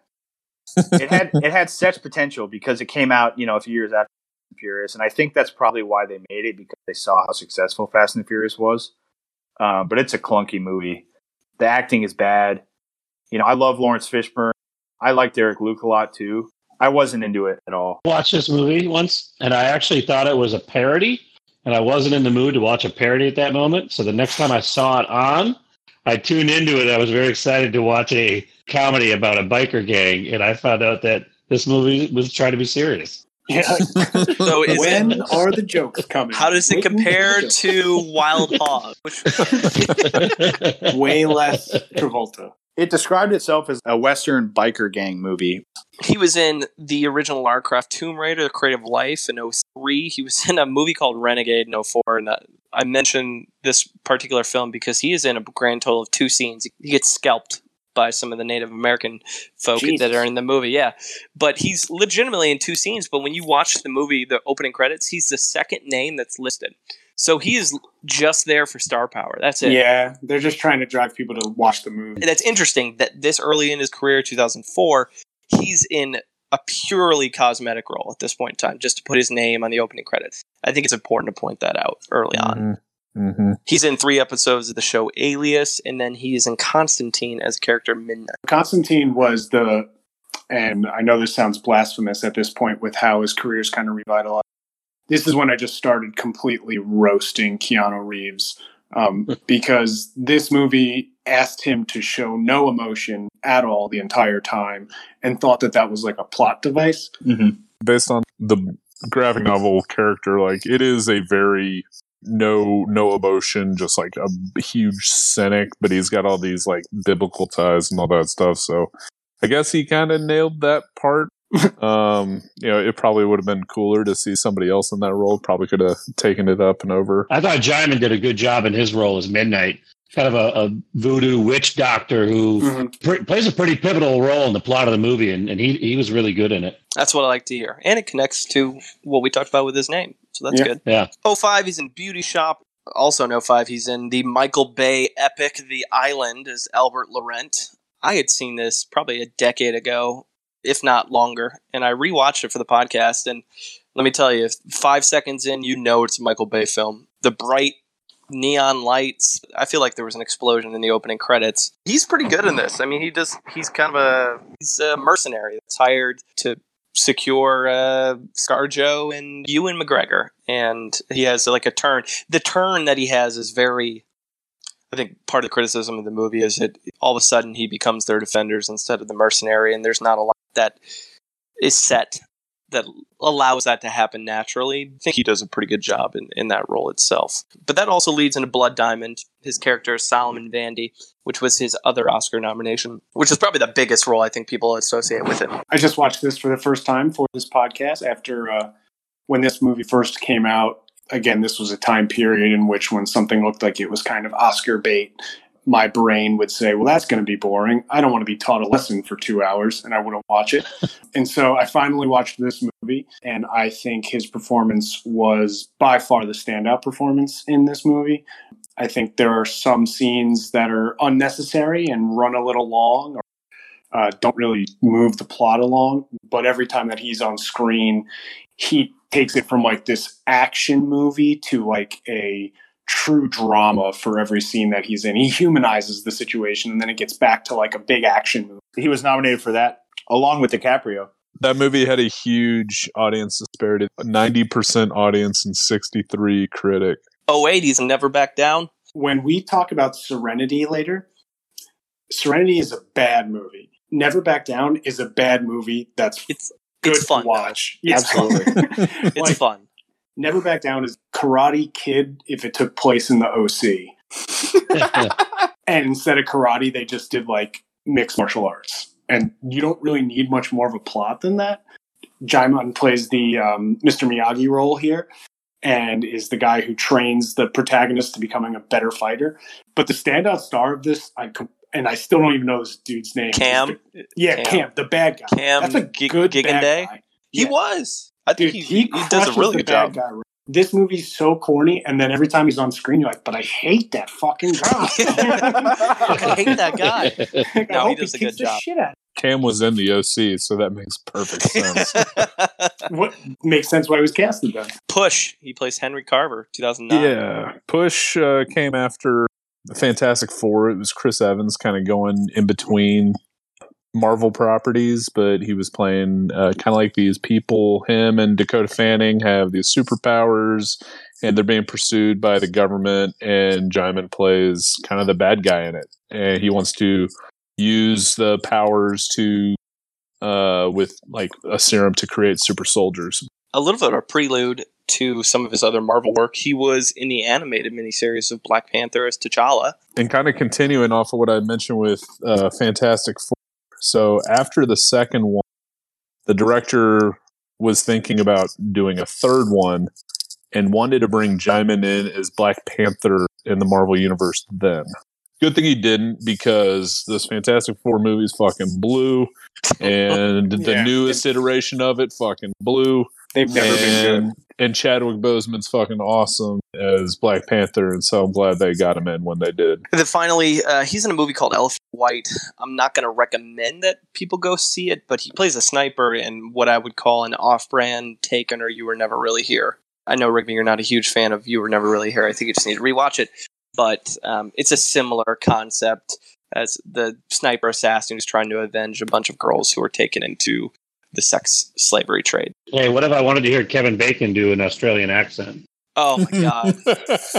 F: it had it had such potential because it came out you know a few years after Fast and Furious, and I think that's probably why they made it because they saw how successful Fast and the Furious was. Uh, but it's a clunky movie. The acting is bad. You know, I love Laurence Fishburne. I like Derek Luke a lot too. I wasn't into it at all.
D: watched this movie once, and I actually thought it was a parody, and I wasn't in the mood to watch a parody at that moment. So the next time I saw it on, I tuned into it. I was very excited to watch a comedy about a biker gang, and I found out that this movie was trying to be serious.
G: Yeah,
C: So is
G: when
C: it,
G: are the jokes coming?
C: how does it
G: Waiting for the
C: compare to Wild Hog? Which,
G: way less Travolta?
F: It described itself as a Western biker gang movie.
C: He was in the original Lara Croft Tomb Raider, The Cradle of Life in 03. He was in a movie called Renegade in 04. And uh, I mentioned this particular film because he is in a grand total of two scenes. He gets scalped by some of the Native American folk
G: Jesus.
C: that are in the movie. Yeah. But he's legitimately in two scenes. But when you watch the movie, the opening credits, he's the second name that's listed. So he is just there for star power. That's it.
G: Yeah, they're just trying to drive people to watch the movie.
C: And that's interesting that this early in his career, 2004, he's in a purely cosmetic role at this point in time, just to put his name on the opening credits. I think it's important to point that out early on.
E: Mm-hmm.
C: He's in three episodes of the show Alias, and then he's in Constantine as a character Midnight.
G: Constantine was the, and I know this sounds blasphemous at this point with how his career's kind of revitalized. This is when I just started completely roasting Keanu Reeves um, because this movie asked him to show no emotion at all the entire time and thought that that was like a plot device.
E: Based on the graphic novel character, like it is a very no no emotion, just like a huge cynic, but he's got all these like biblical ties and all that stuff. So I guess he kind of nailed that part. Um, you know, it probably would have been cooler to see somebody else in that role. Probably could have taken it up and over.
D: I thought Djimon did a good job in his role as Midnight, kind of a, a voodoo witch doctor who
G: Mhm.
D: pr- plays a pretty pivotal role in the plot of the movie, and, and he he was really good in it.
C: That's what I like to hear. And it connects to what we talked about with his name. So that's
G: Yeah.
C: good.
D: Yeah.
C: 05, he's in Beauty Shop. Also in 05, he's in the Michael Bay epic The Island as Albert Laurent. I had seen this probably a decade ago, if not longer, and I rewatched it for the podcast. And let me tell you, five seconds in, you know it's a Michael Bay film. The bright neon lights. I feel like there was an explosion in the opening credits. He's pretty good in this. I mean, he does. He's kind of a he's a mercenary that's hired to secure uh, ScarJo and Ewan McGregor, and he has like a turn. The turn that he has is very. I think part of the criticism of the movie is that all of a sudden he becomes their defenders instead of the mercenary, and there's not a lot that is set that allows that to happen naturally. I think he does a pretty good job in, in that role itself. But that also leads into Blood Diamond. His character Solomon Vandy, which was his other Oscar nomination, which is probably the biggest role I think people associate with him.
G: I just watched this for the first time for this podcast after uh, when this movie first came out. Again, this was a time period in which when something looked like it was kind of Oscar bait, my brain would say, well, that's going to be boring. I don't want to be taught a lesson for two hours, and I wouldn't watch it. and so I finally watched this movie, and I think his performance was by far the standout performance in this movie. I think there are some scenes that are unnecessary and run a little long or uh, don't really move the plot along. But every time that he's on screen, he takes it from like this action movie to like a true drama for every scene that he's in. He humanizes the situation and then it gets back to like a big action movie.
F: He was nominated for that along with DiCaprio.
E: That movie had a huge audience disparity 90% audience and 63 critic.
C: Oh, 80s and never back down.
G: When we talk about Serenity later, Serenity is a bad movie. Never Back Down is a bad movie. That's
C: It's
G: good
C: it's fun,
G: to
C: though.
G: watch.
C: It's.
G: Absolutely.
C: it's
G: Like,
C: fun.
G: Never Back Down is Karate Kid if it took place in the OC. and instead of karate, they just did like mixed martial arts. And you don't really need much more of a plot than that. Djimon plays the um, Mr. Miyagi role here and is the guy who trains the protagonist to becoming a better fighter. But the standout star of this, I com- and I still don't even know this dude's name.
C: Cam,
G: Yeah,
C: Cam.
G: Cam, the bad guy.
C: Cam
G: That's a good
C: Gigandet?
G: bad guy.
C: he
G: Yeah.
C: was. I think
G: Dude,
C: he, he, does a really good
G: bad
C: job.
G: guy. This movie's so corny, and then every time he's on screen, you're like, "But I hate that fucking guy.
C: I hate that guy.
G: I
C: No, he
G: hope
C: does a
G: kicks
C: good
G: the
C: job.
G: Shit out.
E: Cam was in the OC, so that makes perfect sense.
G: What makes sense why he was casted then?
C: Push. He plays Henry Carver, 2009.
E: yeah, Push uh, came after the Fantastic Four. It was Chris Evans kind of going in between Marvel properties, but he was playing uh, kind of like these people. Him and Dakota Fanning have these superpowers, and they're being pursued by the government. And Djimon plays kind of the bad guy in it, and he wants to use the powers to uh with like a serum to create super soldiers
C: A little bit of a prelude to some of his other Marvel work. He was in the animated miniseries of Black Panther as T'Challa.
E: and kind of continuing off of what I mentioned with uh, Fantastic Four. So after the second one, the director was thinking about doing a third one and wanted to bring Djimon in as Black Panther in the Marvel Universe then. Good thing he didn't because this Fantastic Four movie is fucking blue and the newest iteration of it fucking blue
G: They've never been good.
E: and, and Chadwick Boseman's fucking awesome as Black Panther, and so I'm glad they got him in when they did.
C: And then finally, uh, he's in a movie called Elephant White. I'm not going to recommend that people go see it, but he plays a sniper in what I would call an off-brand Taken or You Were Never Really Here. I know Rigby, you're not a huge fan of You Were Never Really Here. I think you just need to rewatch it, but um, it's a similar concept as the sniper assassin who's trying to avenge a bunch of girls who were taken into the sex slavery trade.
D: hey, what if I wanted to hear Kevin Bacon do an Australian accent?
C: Oh my god.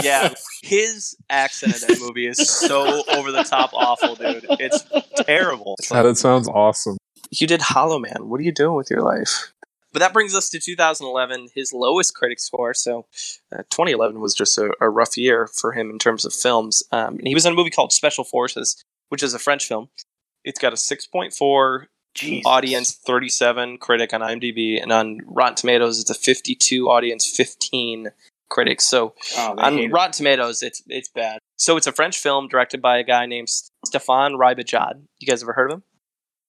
C: yeah, his accent in that movie is so over the top awful, dude. It's terrible. It's like,
E: That sounds awesome.
C: you did Hollow Man. What are you doing with your life? But that brings us to 2011, his lowest critic score. So uh, 2011 was just a, a rough year for him in terms of films. Um, and he was in a movie called Special Forces, which is a French film. It's got a 6.4
G: Jesus.
C: audience, 37 critic on IMDb, and on Rotten Tomatoes, it's a 52 audience, 15 critics. So
G: Oh, they hate
C: on
G: it.
C: Rotten Tomatoes, it's it's bad. So it's a French film directed by a guy named Stéphane Rybojad. You guys ever heard of him?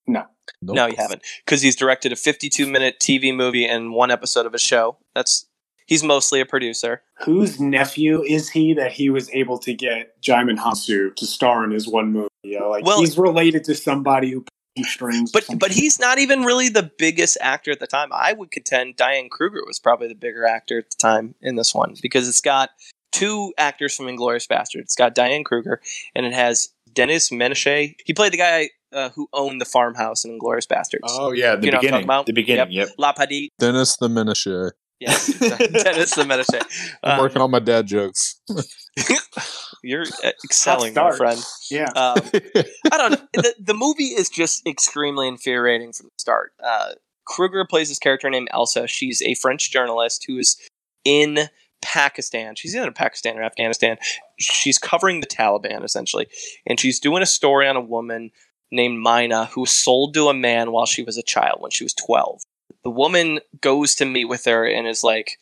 G: No.
E: Nope.
C: No, you haven't, because he's directed a 52 minute TV movie and one episode of a show. That's he's mostly a producer.
G: Whose nephew is he that he was able to get Djimon Hounsou to star in his one movie? You know, like
C: Well-
G: he's related to somebody who pulls strings.
C: But but he's not even really the biggest actor at the time. I would contend Diane Kruger was probably the bigger actor at the time in this one because it's got two actors from Inglourious Basterd. It's got Diane Kruger and it has Denis Ménochet. He played the guy uh, who owned the farmhouse in Inglourious Basterds.
F: Oh yeah, the
C: You know what I'm
F: beginning.
C: about?
F: The beginning. Yep.
C: LaPadite.
E: Dennis the Menashe.
C: Yes, Dennis the Menashe.
E: I'm
C: Um,
E: working on my dad jokes.
C: you're uh, excelling, my friend.
G: yeah,
C: Um, I don't know. The, the movie is just extremely infuriating from the start. Uh, Kruger plays this character named Elsa. She's a French journalist who is in Pakistan. She's either in Pakistan or Afghanistan. She's covering the Taliban, essentially. And she's doing a story on a woman named Mina who was sold to a man while she was a child, when she was 12. The woman goes to meet with her and is like,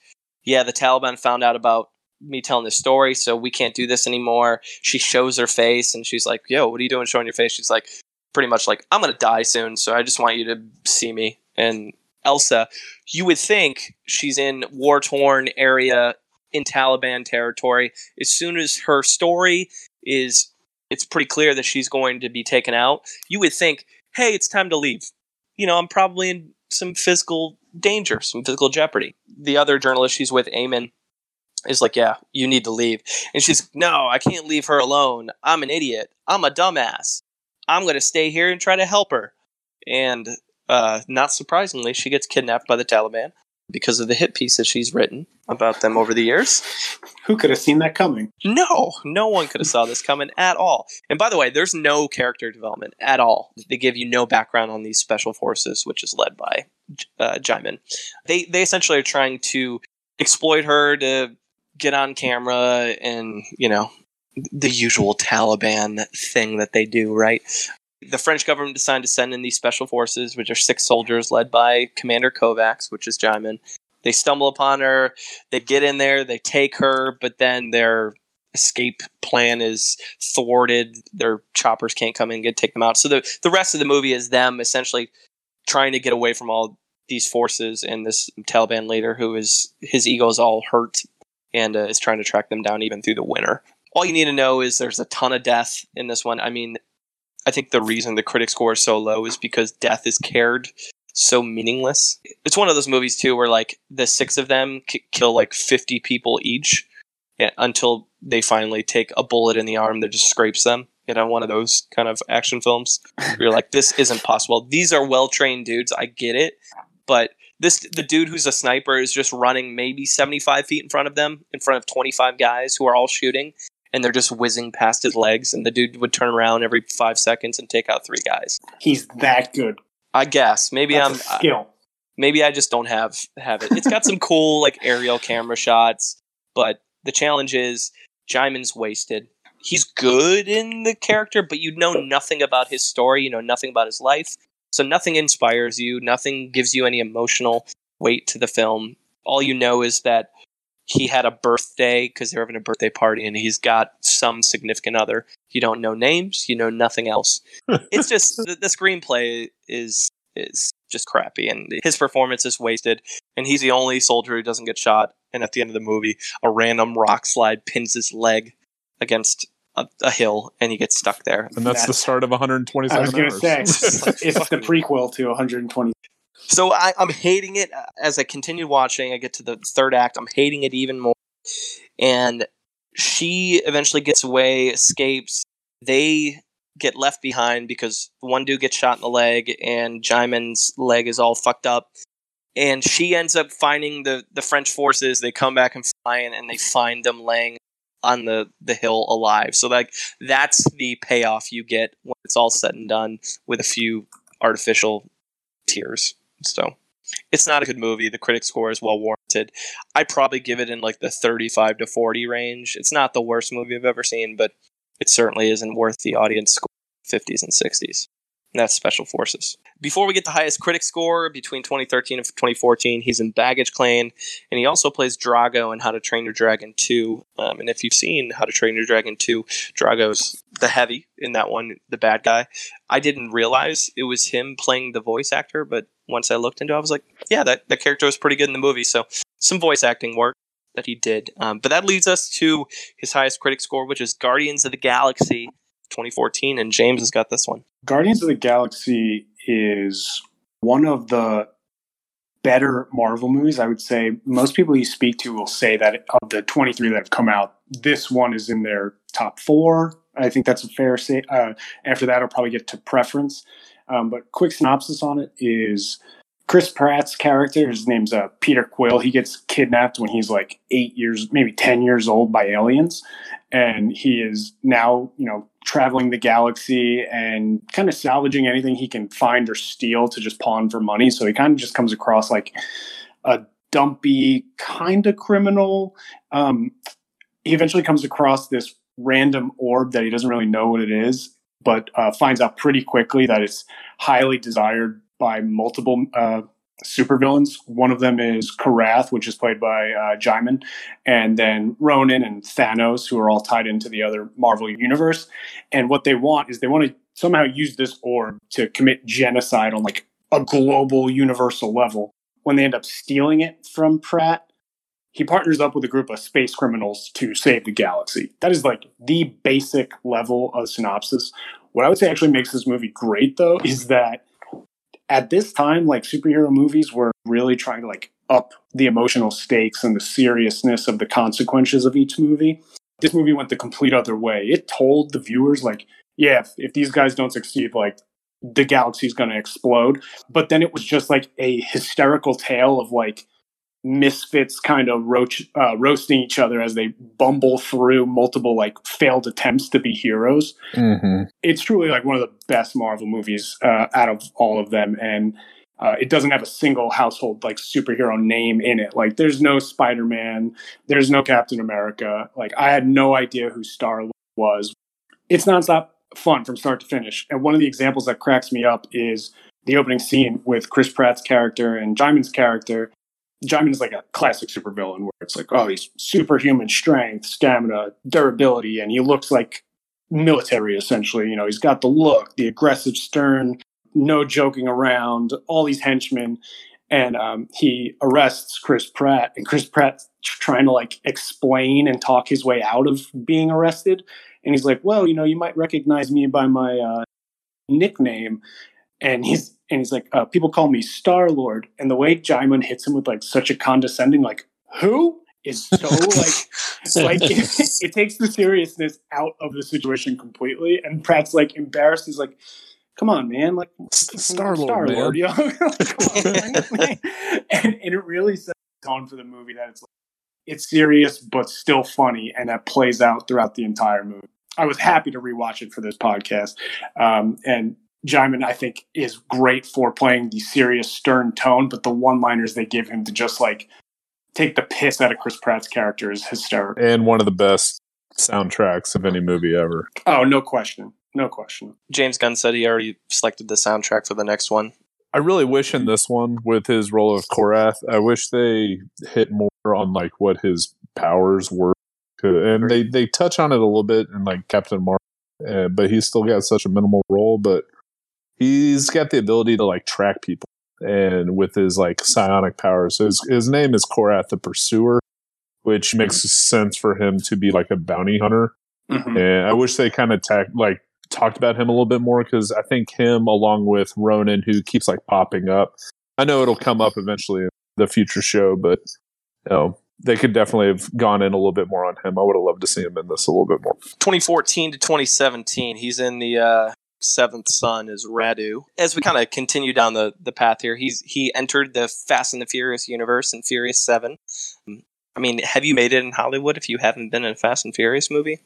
C: Yeah, the Taliban found out about me telling this story, so we can't do this anymore. She shows her face and she's like, Yo, what are you doing showing your face? She's like, pretty much like, I'm gonna die soon, so I just want you to see me. And Elsa, you would think she's in war torn area in Taliban territory. As soon as her story is it's pretty clear that she's going to be taken out, you would think, hey, it's time to leave. You know, I'm probably in some physical danger, some physical jeopardy. The other journalist she's with, Eamon, is like, yeah, you need to leave. And she's, no, I can't leave her alone. I'm an idiot. I'm a dumbass. I'm going to stay here and try to help her. And uh, not surprisingly, she gets kidnapped by the Taliban. Because of the hit pieces she's written about them over the years.
G: Who could have seen that coming?
C: No, no one could have saw this coming at all. And by the way, there's no character development at all. They give you no background on these special forces, which is led by uh, Djimon. They they essentially are trying to exploit her to get on camera and you know the usual Taliban thing that they do, right? The French government decided to send in these special forces, which are six soldiers led by Commander Kovacs, which is Djimon. They stumble upon her, they get in there, they take her, but then their escape plan is thwarted. Their choppers can't come in and get take them out. So the the rest of the movie is them essentially trying to get away from all these forces and this Taliban leader who is his ego is all hurt and uh, is trying to track them down even through the winter. All you need to know is there's a ton of death in this one. I mean, I think the reason the critic score is so low is because death is cared so meaningless. It's one of those movies too where like the six of them k- kill like 50 people each yeah, until they finally take a bullet in the arm that just scrapes them. You know, one of those kind of action films. Where you're like, this isn't possible. These are well trained dudes. I get it, but this the dude who's a sniper is just running maybe 75 feet in front of them, in front of 25 guys who are all shooting, and they're just whizzing past his legs. And the dude would turn around every five seconds and take out three guys.
G: He's that good.
C: I guess maybe
G: That's
C: I'm
G: skill.
C: maybe I just don't have have it. It's got some cool like aerial camera shots, but the challenge is Djimon's wasted. He's good in the character, but you know nothing about his story. You know nothing about his life, so nothing inspires you. Nothing gives you any emotional weight to the film. All you know is that he had a birthday because they're having a birthday party, and he's got some significant other. You don't know names. You know nothing else. it's just the, the screenplay is is just crappy, and his performance is wasted. And he's the only soldier who doesn't get shot. And at the end of the movie, a random rock slide pins his leg against a, a hill, and he gets stuck there.
E: And that's the start of 127
G: I was going to say
E: hours.
G: it's the prequel to 120.
C: So I, I'm hating it uh, as I continue watching. I get to the third act. I'm hating it even more. And she eventually gets away, escapes. They get left behind because one dude gets shot in the leg, and Djimon's leg is all fucked up. And she ends up finding the, the French forces. They come back and flying, and they find them laying on the, the hill alive. So like that's the payoff you get when it's all said and done with a few artificial tears. So it's not a good movie. The critic score is well warranted. I'd probably give it in like the 35 to 40 range. It's not the worst movie I've ever seen, but it certainly isn't worth the audience score 50s and 60s. That's Special Forces. Before we get the highest critic score between 2013 and 2014, he's in Baggage Claim, and he also plays Drago in How to Train Your Dragon 2. Um, and if you've seen How to Train Your Dragon 2, Drago's the heavy in that one, the bad guy. I didn't realize it was him playing the voice actor, but once I looked into it, I was like, yeah, that, that character was pretty good in the movie. So some voice acting work that he did. Um, but that leads us to his highest critic score, which is Guardians of the Galaxy 2014. And James has got this one.
G: Guardians of the Galaxy is one of the better Marvel movies. I would say most people you speak to will say that of the 23 that have come out, this one is in their top four. I think that's a fair say. Uh, after that, I'll probably get to preference. Um, but quick synopsis on it is Chris Pratt's character, his name's uh, Peter Quill. He gets kidnapped when he's like eight years, maybe 10 years old by aliens. And he is now, you know, traveling the galaxy and kind of salvaging anything he can find or steal to just pawn for money. So he kind of just comes across like a dumpy kind of criminal. Um, he eventually comes across this random orb that he doesn't really know what it is, but uh, finds out pretty quickly that it's highly desired by multiple uh, supervillains. One of them is Korath, which is played by uh, Djimon, and then Ronan and Thanos, who are all tied into the other Marvel universe. And what they want is they want to somehow use this orb to commit genocide on like a global, universal level. When they end up stealing it from Pratt, he partners up with a group of space criminals to save the galaxy. That is like the basic level of synopsis. What I would say actually makes this movie great, though, is that at this time, like superhero movies were really trying to like up the emotional stakes and the seriousness of the consequences of each movie. This movie went the complete other way. It told the viewers, like, yeah, if, if these guys don't succeed, like, the galaxy's going to explode. But then it was just like a hysterical tale of like misfits kind of roach, uh, roasting each other as they bumble through multiple like failed attempts to be heroes.
E: hmm
G: It's truly like one of the best Marvel movies uh, out of all of them, and uh, it doesn't have a single household like superhero name in it. Like, there's no Spider Man, there's no Captain America. Like, I had no idea who Star was. It's nonstop fun from start to finish. And one of the examples that cracks me up is the opening scene with Chris Pratt's character and Djimon's character. Djimon is like a classic supervillain where it's like, oh, he's superhuman strength, stamina, durability, and he looks like military essentially. You know, he's got the look, the aggressive, stern, no joking around, all these henchmen. And um, he arrests Chris Pratt, and Chris Pratt's trying to like explain and talk his way out of being arrested. And he's like, "Well, you know, you might recognize me by my uh, nickname." And he's and he's like, uh, "People call me Star Lord." And the way Djimon hits him with like such a condescending, like, "Who?" is so like like it, it takes the seriousness out of the situation completely. And Pratt's like embarrassed. He's like, "Come on, man! Like
E: Star-Lord,
G: Star. Lord, yo." Come on, man. and, and it really sets the tone for the movie that it's like, it's serious but still funny, and that plays out throughout the entire movie. I was happy to rewatch it for this podcast, um, and. Djimon, I think, is great for playing the serious, stern tone, but the one-liners they give him to just like take the piss out of Chris Pratt's character is hysterical.
E: And one of the best soundtracks of any movie ever.
G: Oh, no question, no question.
C: James Gunn said he already selected the soundtrack for the next one.
E: I really wish in this one, with his role of Korath, I wish they hit more on like what his powers were, and they they touch on it a little bit in like Captain Marvel, uh, but he's still got such a minimal role. But he's got the ability to like track people, and with his like psionic powers, his his name is Korath the Pursuer, which makes sense for him to be like a bounty hunter.
G: Mhm.
E: And I wish they kind of tack like talked about him a little bit more because I think him along with Ronan, who keeps like popping up. I know it'll come up eventually in the future show, but you know, they could definitely have gone in a little bit more on him. I would have loved to see him in this a little bit more.
C: 2014 to 2017, he's in the uh, Seventh Son is Radu. As we kind of continue down the, the path here, he's he entered the Fast and the Furious universe in Furious Seven. I mean, have you made it in Hollywood if you haven't been in a Fast and Furious movie?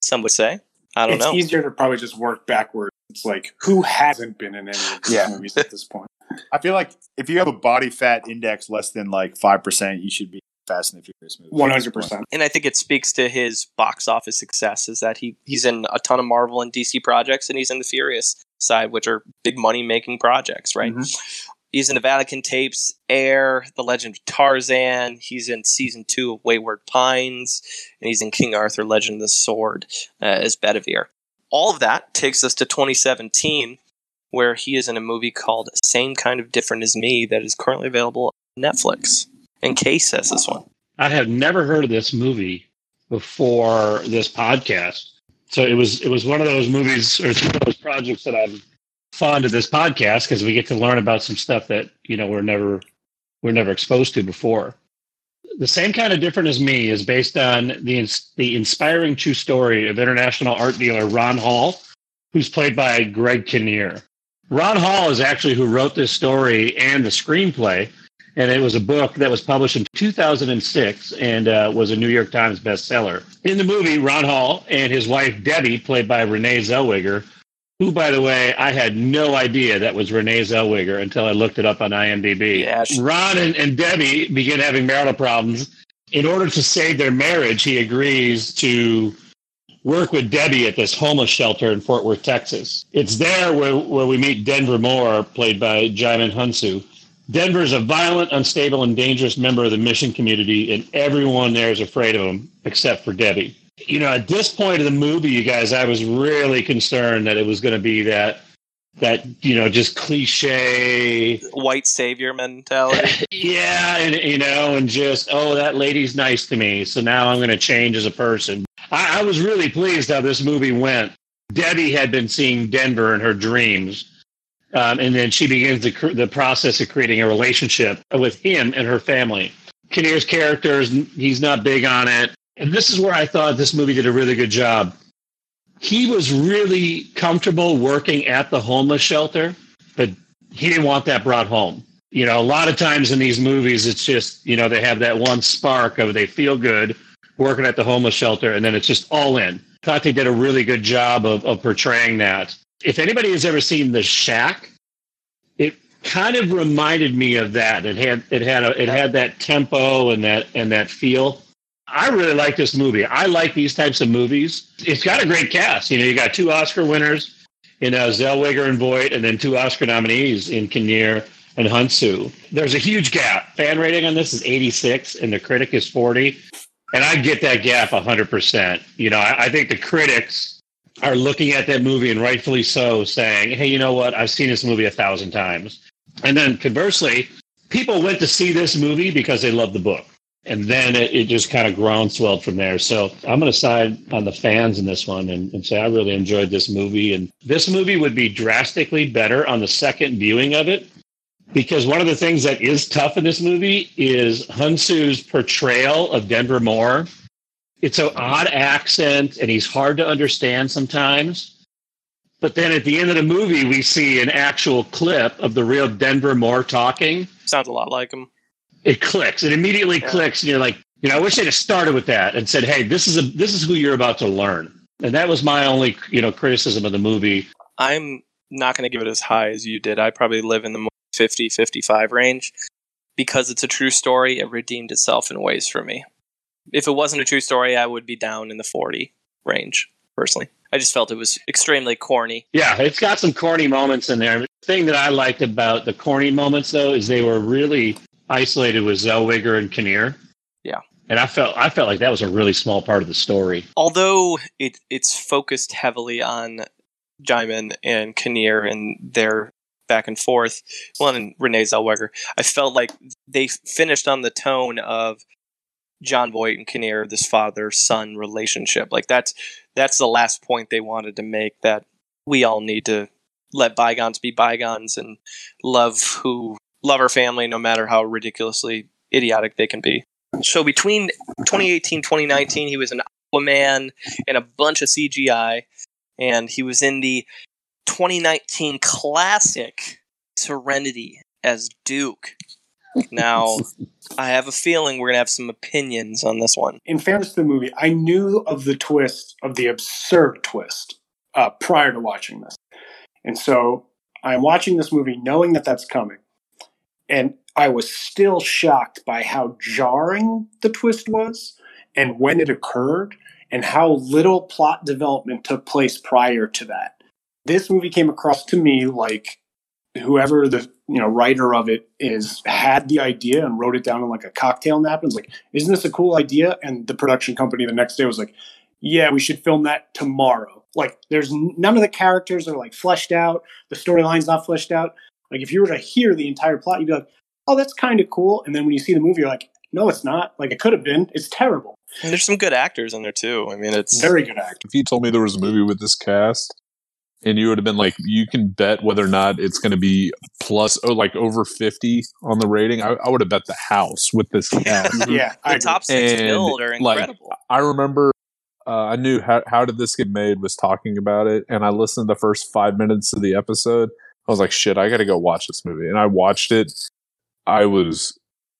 C: Some would say. I don't
G: it's
C: know.
G: It's easier to probably just work backwards. It's like who hasn't been in any of these
F: Yeah.
G: movies at this point?
F: I feel like if you have a body fat index less than like five percent, you should be Fast and the Furious movie.
G: One hundred percent.
C: and I think it speaks to his box office success is that he he's in a ton of Marvel and DC projects, and he's in the Furious side, which are big money making projects, right? He's in the Vatican tapes, Air, The Legend of Tarzan. He's in season two of Wayward Pines, and he's in King Arthur: Legend of the Sword uh, as Bedivere. All of that takes us to 2017, where he is in a movie called "Same Kind of Different as Me" that is currently available on Netflix. And Case says this one.
D: I have never heard of this movie before this podcast. So it was it was one of those movies or one of those projects that I'm fond of this podcast because we get to learn about some stuff that you know we're never we're never exposed to before. The same kind of different as me is based on the the inspiring true story of international art dealer Ron Hall, who's played by Greg Kinnear. Ron Hall is actually who wrote this story and the screenplay and it was a book that was published in 2006 and uh, was a New York Times bestseller. In the movie, Ron Hall and his wife Debbie, played by Renee Zellweger, who, by the way, I had no idea that was Renee Zellweger until I looked it up on IMDb.
C: Yeah, she-
D: Ron and, and Debbie begin having marital problems. In order to save their marriage, he agrees to work with Debbie at this homeless shelter in Fort Worth, Texas. It's there where, where we meet Denver Moore, played by Djimon Hounsou. Denver is a violent, unstable, and dangerous member of the mission community, and everyone there is afraid of him except for Debbie. You know, at this point of the movie, you guys, I was really concerned that it was going to be that that you know just cliche
C: white savior mentality.
D: yeah and you know and just oh that lady's nice to me so now i'm going to change as a person I, I was really pleased how this movie went debbie had been seeing denver in her dreams um, and then she begins the, the process of creating a relationship with him and her family kinnear's character he's not big on it and this is where i thought this movie did a really good job he was really comfortable working at the homeless shelter but he didn't want that brought home You know, a lot of times in these movies, it's just, you know, they have that one spark of they feel good working at the homeless shelter and then it's just all in. I thought they did a really good job of, of portraying that. If anybody has ever seen The Shack, it kind of reminded me of that. It had it had a it had that tempo and that and that feel. I really like this movie. I like these types of movies. It's got a great cast. You know, you got two Oscar winners in uh, Zellweger and Voight, and then two Oscar nominees in Kinnear and Hounsou. There's a huge gap. Fan rating on this is 86, and the critic is 40. And I get that gap 100%. You know, I, I think the critics are looking at that movie, and rightfully so, saying, hey, you know what? I've seen this movie a thousand times. And then conversely, people went to see this movie because they love the book and then it, it just kind of groundswelled from there. So I'm going to side on the fans in this one and, and, say I really enjoyed this movie. And this movie would be drastically better on the second viewing of it because one of the things that is tough in this movie is Hounsou's portrayal of Denver Moore. It's an odd accent and he's hard to understand sometimes. But then at the end of the movie, we see an actual clip of the real Denver Moore talking.
C: Sounds a lot like him
D: it clicks. It immediately yeah. clicks, and you're like, you know, I wish they'd have started with that and said, "Hey, this is a this is who you're about to learn." And that was my only, you know, criticism of the movie.
C: I'm not going to give it as high as you did. I probably live in the 50, 55 range because it's a true story. It redeemed itself in ways for me. If it wasn't a true story, I would be down in the 40 range personally. I just felt it was extremely corny.
D: Yeah, it's got some corny moments in there. The thing that I liked about the corny moments, though, is they were really isolated with Zellweger and Kinnear.
C: Yeah.
D: And I felt I felt like that was a really small part of the story.
C: Although it it's focused heavily on Djimon and Kinnear and their back and forth. Well, and Renee Zellweger. I felt like they finished on the tone of Jon Voight and Kinnear, this father son relationship. Like that's that's the last point they wanted to make. That we all need to let bygones be bygones and love who love our family no matter how ridiculously idiotic they can be. So between 2018 2019, he was an Aquaman and a bunch of CGI, and he was in the 2019 classic Serenity as Duke. Now, I have a feeling we're going to have some opinions on this one.
G: In fairness to the movie, I knew of the twist, of the absurd twist, uh, prior to watching this. And so I'm watching this movie knowing that that's coming. And I was still shocked by how jarring the twist was and when it occurred and how little plot development took place prior to that. This movie came across to me like whoever the you know writer of it is had the idea and wrote it down in like a cocktail napkin. Was like, isn't this a cool idea? And the production company the next day was like, yeah, we should film that tomorrow. Like, there's none of the characters are like fleshed out. The storyline's not fleshed out. Like if you were to hear the entire plot, you'd be like, "Oh, that's kind of cool," and then when you see the movie, you're like, "No, it's not. Like it could have been. It's terrible."
C: And there's some good actors in there too. I mean, it's
G: very good actors.
E: If you told me there was a movie with this cast, and you would have been like, you can bet whether or not it's going to be plus, oh, like over 50 on the rating. I, I would have bet the house with this cast.
G: yeah.
C: the top six and, build are incredible.
E: Like, I remember uh, I knew how, how did this get made was talking about it. And I listened to the first five minutes of the episode I was like, shit, I got to go watch this movie. And I watched it. I was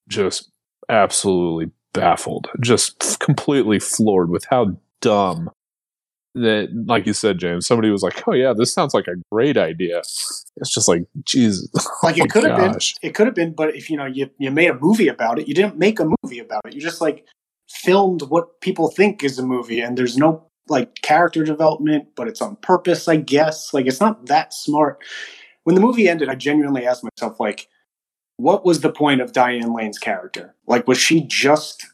E: just absolutely baffled, just completely floored with how dumb that, like you said, James, somebody was like, oh, yeah, this sounds like a great idea. It's just like, Jesus.
G: Like it oh could have been, it could have been, but if you know, you, you made a movie about it, you didn't make a movie about it. You just like filmed what people think is a movie, and there's no like character development, but it's on purpose, I guess. Like it's not that smart when the movie ended, I genuinely asked myself, like, what was the point of Diane Lane's character? Like, was she just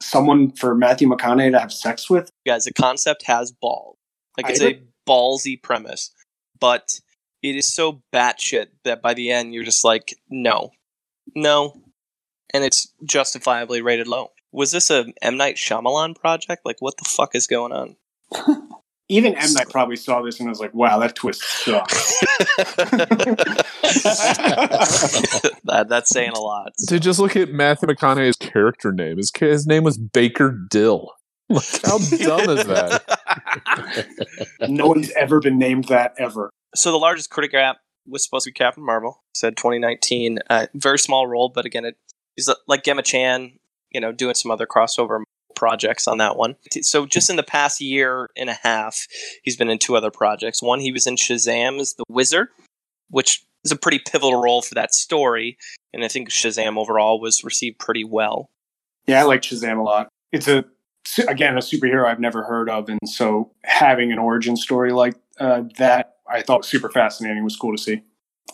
G: someone for Matthew McConaughey to have sex with?
C: Guys, the concept has balls. Like, it's a ballsy premise, but it is so batshit that by the end you're just like, no, no, and it's justifiably rated low. Was this a M Night Shyamalan project? Like, what the fuck is going on?
G: even M Night probably saw this and was like, "Wow, that twist sucks."
C: that, that's saying a lot.
E: So. To just look at Matthew McConaughey's character name. His his name was Baker Dill. Like, how dumb is that?
G: no one's ever been named that ever.
C: So the largest critic gap was supposed to be Captain Marvel. Said 2019, uh, very small role, but again, it, he's uh, like Gemma Chan, you know, doing some other crossover projects on that one. So just in the past year and a half, he's been in two other projects. One, he was in Shazam as the Wizard, which is a pretty pivotal role for that story, and I think Shazam overall was received pretty well.
G: Yeah, I like Shazam a lot. It's a again a superhero I've never heard of, and so having an origin story like uh, that I thought was super fascinating. Was cool to see, and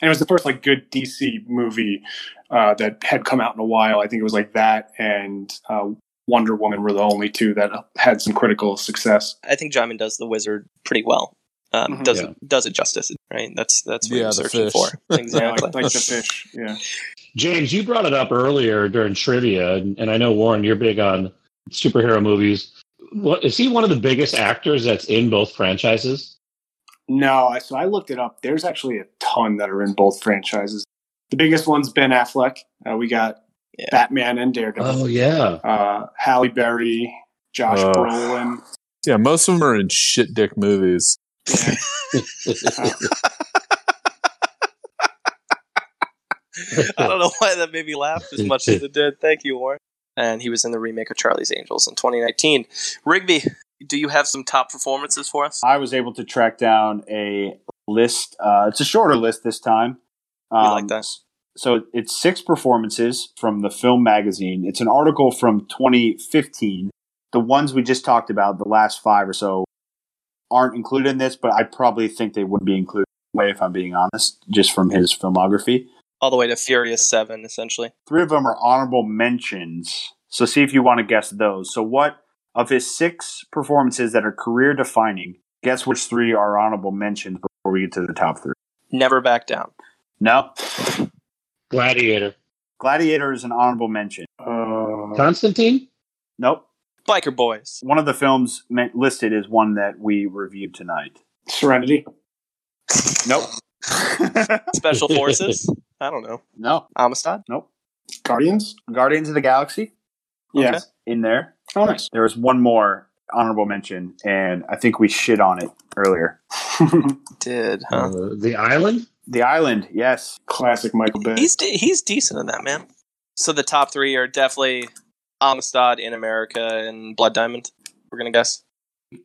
G: it was the first like good DC movie uh, that had come out in a while. I think it was like that and uh, Wonder Woman were the only two that had some critical success.
C: I think Djimon does the Wizard pretty well. Um,
G: Mhm.
C: does
D: Yeah.
C: it does it justice, right? That's that's what
H: Yeah,
C: you're
H: the
C: searching
H: fish.
C: for.
G: Yeah,
C: Exactly.
G: like, like the fish. Yeah.
D: James, you brought it up earlier during trivia, and, and I know Warren, you're big on superhero movies. What is he one of the biggest actors that's in both franchises?
G: No, so I looked it up. There's actually a ton that are in both franchises. The biggest one's Ben Affleck. Uh, we got
C: Yeah.
G: Batman and Daredevil.
D: Oh yeah,
G: Uh, Halle Berry, Josh
E: Oh.
G: Brolin.
E: Yeah, most of them are in shit dick movies.
G: Yeah.
C: I don't know why that made me laugh as much as it did. Thank you, Warren. And he was in the remake of Charlie's Angels in 2019. Rigby, do you have some top performances for us?
F: I was able to track down a list. Uh, it's a shorter list this time.
C: We
F: Um,
C: like that.
F: So it's six performances from the film magazine. It's an article from 2015. The ones we just talked about, the last five or so, aren't included in this, but I probably think they would be included way if I'm being honest, just from his filmography.
C: All the way to Furious 7, essentially.
F: Three of them are honorable mentions. So see if you want to guess those. So what of his six performances that are career defining, guess which three are honorable mentions before we get to the top three?
C: Never Back Down.
F: No.
D: Gladiator,
F: Gladiator is an honorable mention.
G: Uh,
D: Constantine.
F: Nope.
C: Biker Boys.
F: One of the films meant listed is one that we reviewed tonight.
G: Serenity.
F: Nope.
C: Special Forces. I don't know.
F: no.
C: Amistad. Nope.
G: Guardians.
F: Guardians of the Galaxy
G: Yeah.
C: Okay.
F: in there.
G: Oh, nice.
F: There was one more honorable mention, and I think we shit on it earlier.
C: Did, huh?
D: Uh, the Island.
F: The Island, yes.
G: Classic Michael Bay.
C: He's de- he's decent in that, man. So the top three are definitely Amistad in America and Blood Diamond. We're gonna guess.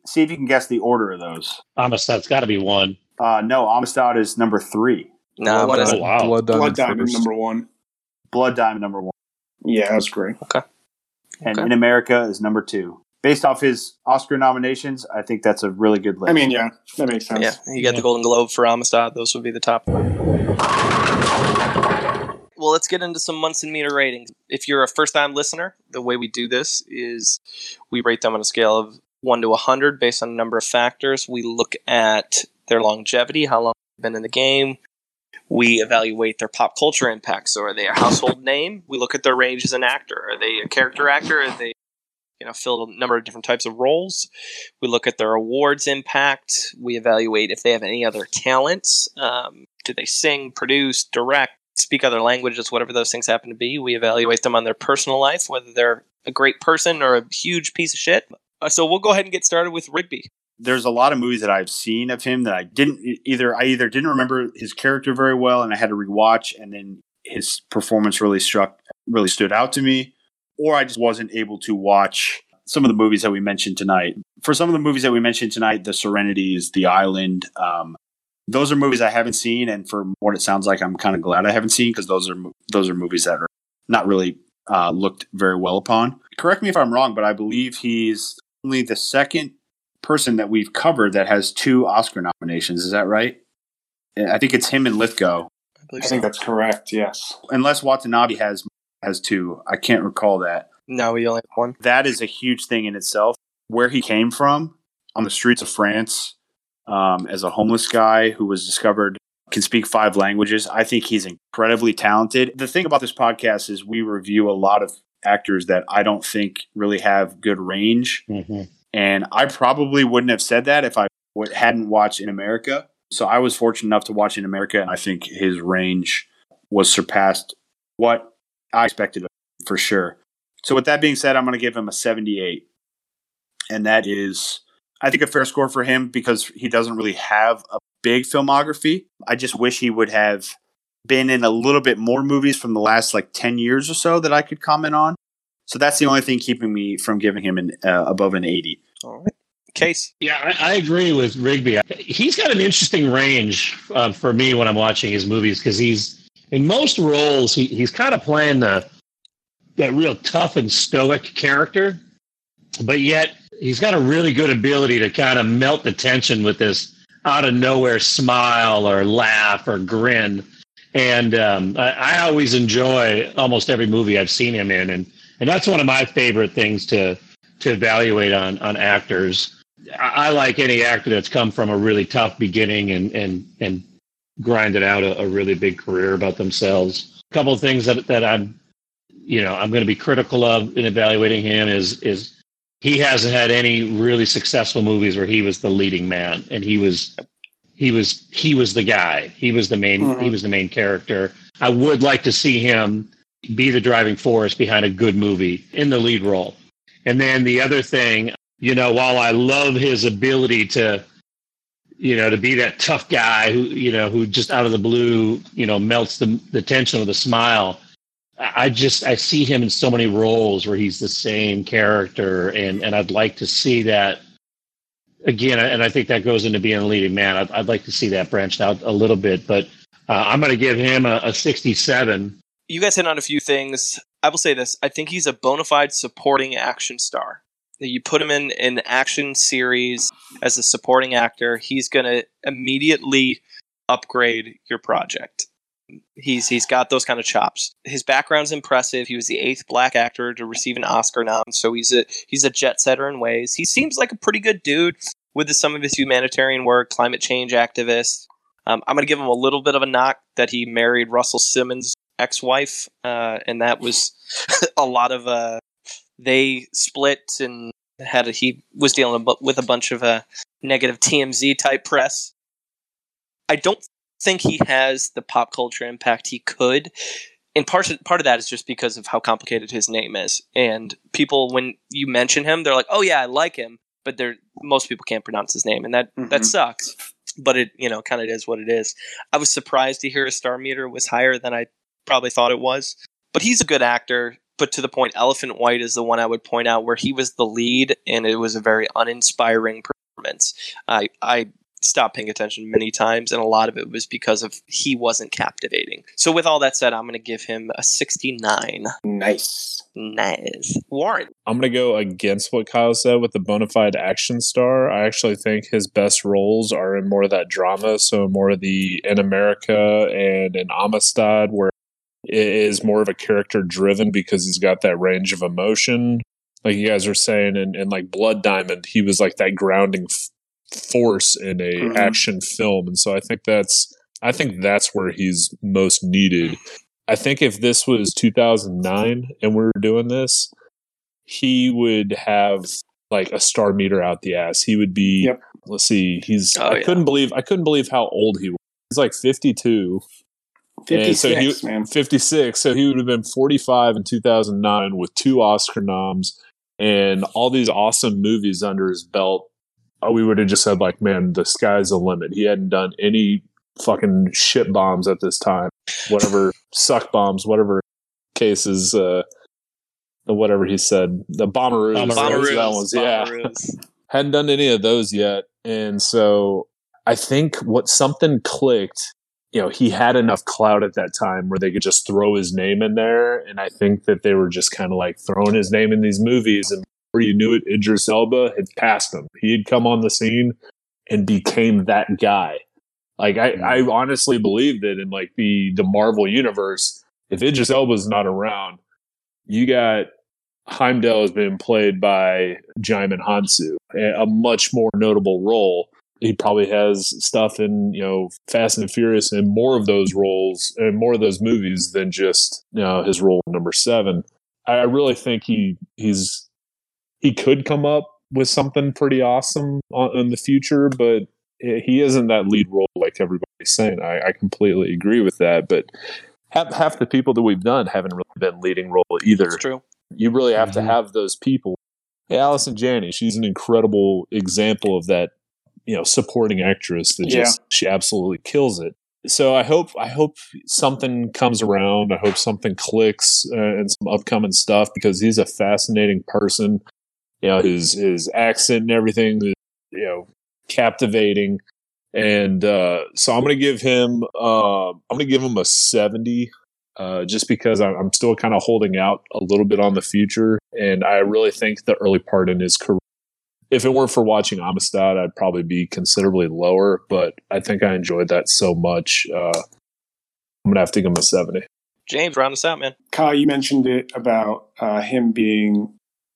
F: See if you can guess the order of those.
D: Amistad's got to be one.
F: Uh, no, Amistad is number three.
C: No, what is
D: Oh,
C: it?
D: wow.
H: Blood Diamond,
G: Blood Diamond number one.
F: Blood Diamond number one,
G: Yeah, that's great. Okay.
F: and
C: Okay.
F: In America is number two. Based off his Oscar nominations, I think that's a really good list.
G: I mean, yeah, that makes sense.
C: Yeah, you got the Golden Globe for Amistad. Those would be the top. Well, let's get into some Munson meter ratings. If you're a first time listener, the way we do this is we rate them on a scale of 1 to 100 based on a number of factors. We look at their longevity, how long they've been in the game. We evaluate their pop culture impact. So, are they a household name? We look at their range as an actor. Are they a character actor? Are they, you know, filled a number of different types of roles? We look at their awards impact. We evaluate if they have any other talents. Um, do they sing, produce, direct, speak other languages, whatever those things happen to be? We evaluate them on their personal life, whether they're a great person or a huge piece of shit. Uh, so we'll go ahead and get started with Rigby.
F: there's a lot of movies that I've seen of him that I didn't either. I either didn't remember his character very well, and I had to rewatch, and then his performance really struck, really stood out to me, or I just wasn't able to watch some of the movies that we mentioned tonight. For some of the movies that we mentioned tonight, The Serenities, The Island, um, those are movies I haven't seen, and for what it sounds like, I'm kind of glad I haven't seen because those are those are movies that are not really uh, looked very well upon. Correct me if I'm wrong, but I believe he's only the second person that we've covered that has two Oscar nominations. Is that right? I think it's him and Lithgow,
C: I believe
G: I
C: so.
G: think that's correct. Yes.
F: unless Watanabe has has two. I can't recall that.
C: No, we only have one.
F: That is a huge thing in itself. Where he came from on the streets of France um, as a homeless guy who was discovered can speak five languages. I think he's incredibly talented. The thing about this podcast is we review a lot of actors that I don't think really have good range.
D: hmm
F: And I probably wouldn't have said that if I hadn't watched In America. So I was fortunate enough to watch In America, and I think his range was surpassed what I expected of him, for sure. So with that being said, I'm going to give him a 78. And that is, I think, a fair score for him because he doesn't really have a big filmography. I just wish he would have been in a little bit more movies from the last like 10 years or so that I could comment on. So that's the only thing keeping me from giving him an uh, above an 80.
C: All right. Case.
D: Yeah, I, I agree with Rigby. He's got an interesting range uh, for me when I'm watching his movies because he's in most roles he, he's kind of playing the that real tough and stoic character, but yet he's got a really good ability to kind of melt the tension with this out of nowhere smile or laugh or grin. And um, I, I always enjoy almost every movie I've seen him in, and and that's one of my favorite things to to evaluate on on actors. I, I like any actor that's come from a really tough beginning and and and grinded out a, a really big career about themselves. A couple of things that that I'm, you know, I'm going to be critical of in evaluating him is is he hasn't had any really successful movies where he was the leading man and he was he was he was the guy. He was the main
G: Mhm.
D: he was the main character. I would like to see him be the driving force behind a good movie in the lead role. And then the other thing, you know, while I love his ability to you know, to be that tough guy who, you know, who just out of the blue, you know, melts the the tension with a smile. I just I see him in so many roles where he's the same character, and and I'd like to see that again. And I think that goes into being a leading man. I'd, I'd like to see that branched out a little bit, but uh, I'm going to give him a, a 67.
C: You guys hit on a few things. I will say this. I think he's a bona fide supporting action star. You put him in an action series as a supporting actor, he's going to immediately upgrade your project. He's he's got those kind of chops. His background's impressive. He was the eighth black actor to receive an Oscar nom, so he's a he's a jet setter in ways. He seems like a pretty good dude with some of his humanitarian work, climate change activist. Um, I'm going to give him a little bit of a knock that he married Russell Simmons' ex-wife, uh, and that was a lot of. Uh, they split and had a, he was dealing with a bunch of uh, negative TMZ type press. I don't think he has the pop culture impact he could. And part of, part of that is just because of how complicated his name is. And people, when you mention him, they're like, "Oh yeah, I like him," but they're most people can't pronounce his name, and that
G: Mhm.
C: that sucks. But it you know kind of is what it is. I was surprised to hear his star meter was higher than I probably thought it was. But he's a good actor. But to the point, Elephant White is the one I would point out where he was the lead, and it was a very uninspiring performance. I I stopped paying attention many times, and a lot of it was because of he wasn't captivating. So with all that said, I'm going to give him a 69.
G: Nice.
C: Nice, Warren.
E: I'm gonna go against what Kyle said with the bona fide action star. I actually think his best roles are in more of that drama, so more of the in America and in Amistad, where it is more of a character driven because he's got that range of emotion. Like you guys were saying, and, in like Blood Diamond, he was like that grounding f- force in a
G: Mhm.
E: action film, and so I think that's I think that's where he's most needed. I think if this was 2009 and we were doing this, he would have like a star meter out the ass. He would be.
G: Yep.
E: Let's see. He's.
C: Oh,
E: I
C: yeah.
E: couldn't believe. I couldn't believe how old he was. He's like 52. And
G: 56,
E: so he,
G: man.
E: 56. So he would have been 45 in 2009 with two Oscar noms and all these awesome movies under his belt. Oh, we would have just said like, man, the sky's the limit. He hadn't done any fucking shit bombs at this time. Whatever suck bombs, whatever cases, uh, whatever he said, the bomberoos,
D: Bomberoos.
E: those- that ones, yeah hadn't done any of those yet and so i think what something clicked you know he had enough clout at that time where they could just throw his name in there. And i think that they were just kind of like throwing his name in these movies. And before you knew it idris elba had passed him. He had come on the scene and became that guy. Like i, I mm. honestly believe that in like the the marvel universe. If idris elba's not around you got Heimdall has been played by Djimon Hounsou, a a much more notable role. He probably has stuff in you know Fast and Furious and more of those roles and more of those movies than just you know his role in number seven. I I really think he he's he could come up with something pretty awesome on, in the future, but he isn't that lead role like everybody's saying. I, I completely agree with that, but half, half the people that we've done haven't really been leading role either
C: It's true.
E: you really have
D: Mhm.
E: to have those people. Hey, Allison Janney, she's an incredible example of that you know supporting actress that just she absolutely kills it. So I hope I hope something comes around. I hope something clicks uh, and some upcoming stuff because he's a fascinating person. You know his his accent and everything. is, You know, captivating. And uh, so I'm going to give him uh, I'm going to give him a 70 uh, just because I'm, I'm still kind of holding out a little bit on the future. And I really think the early part in his career, if it weren't for watching Amistad, I'd probably be considerably lower. But I think I enjoyed that so much. Uh, I'm going to have to give him a 70.
C: James, round us out, man.
G: Kyle, you mentioned it about uh, him being,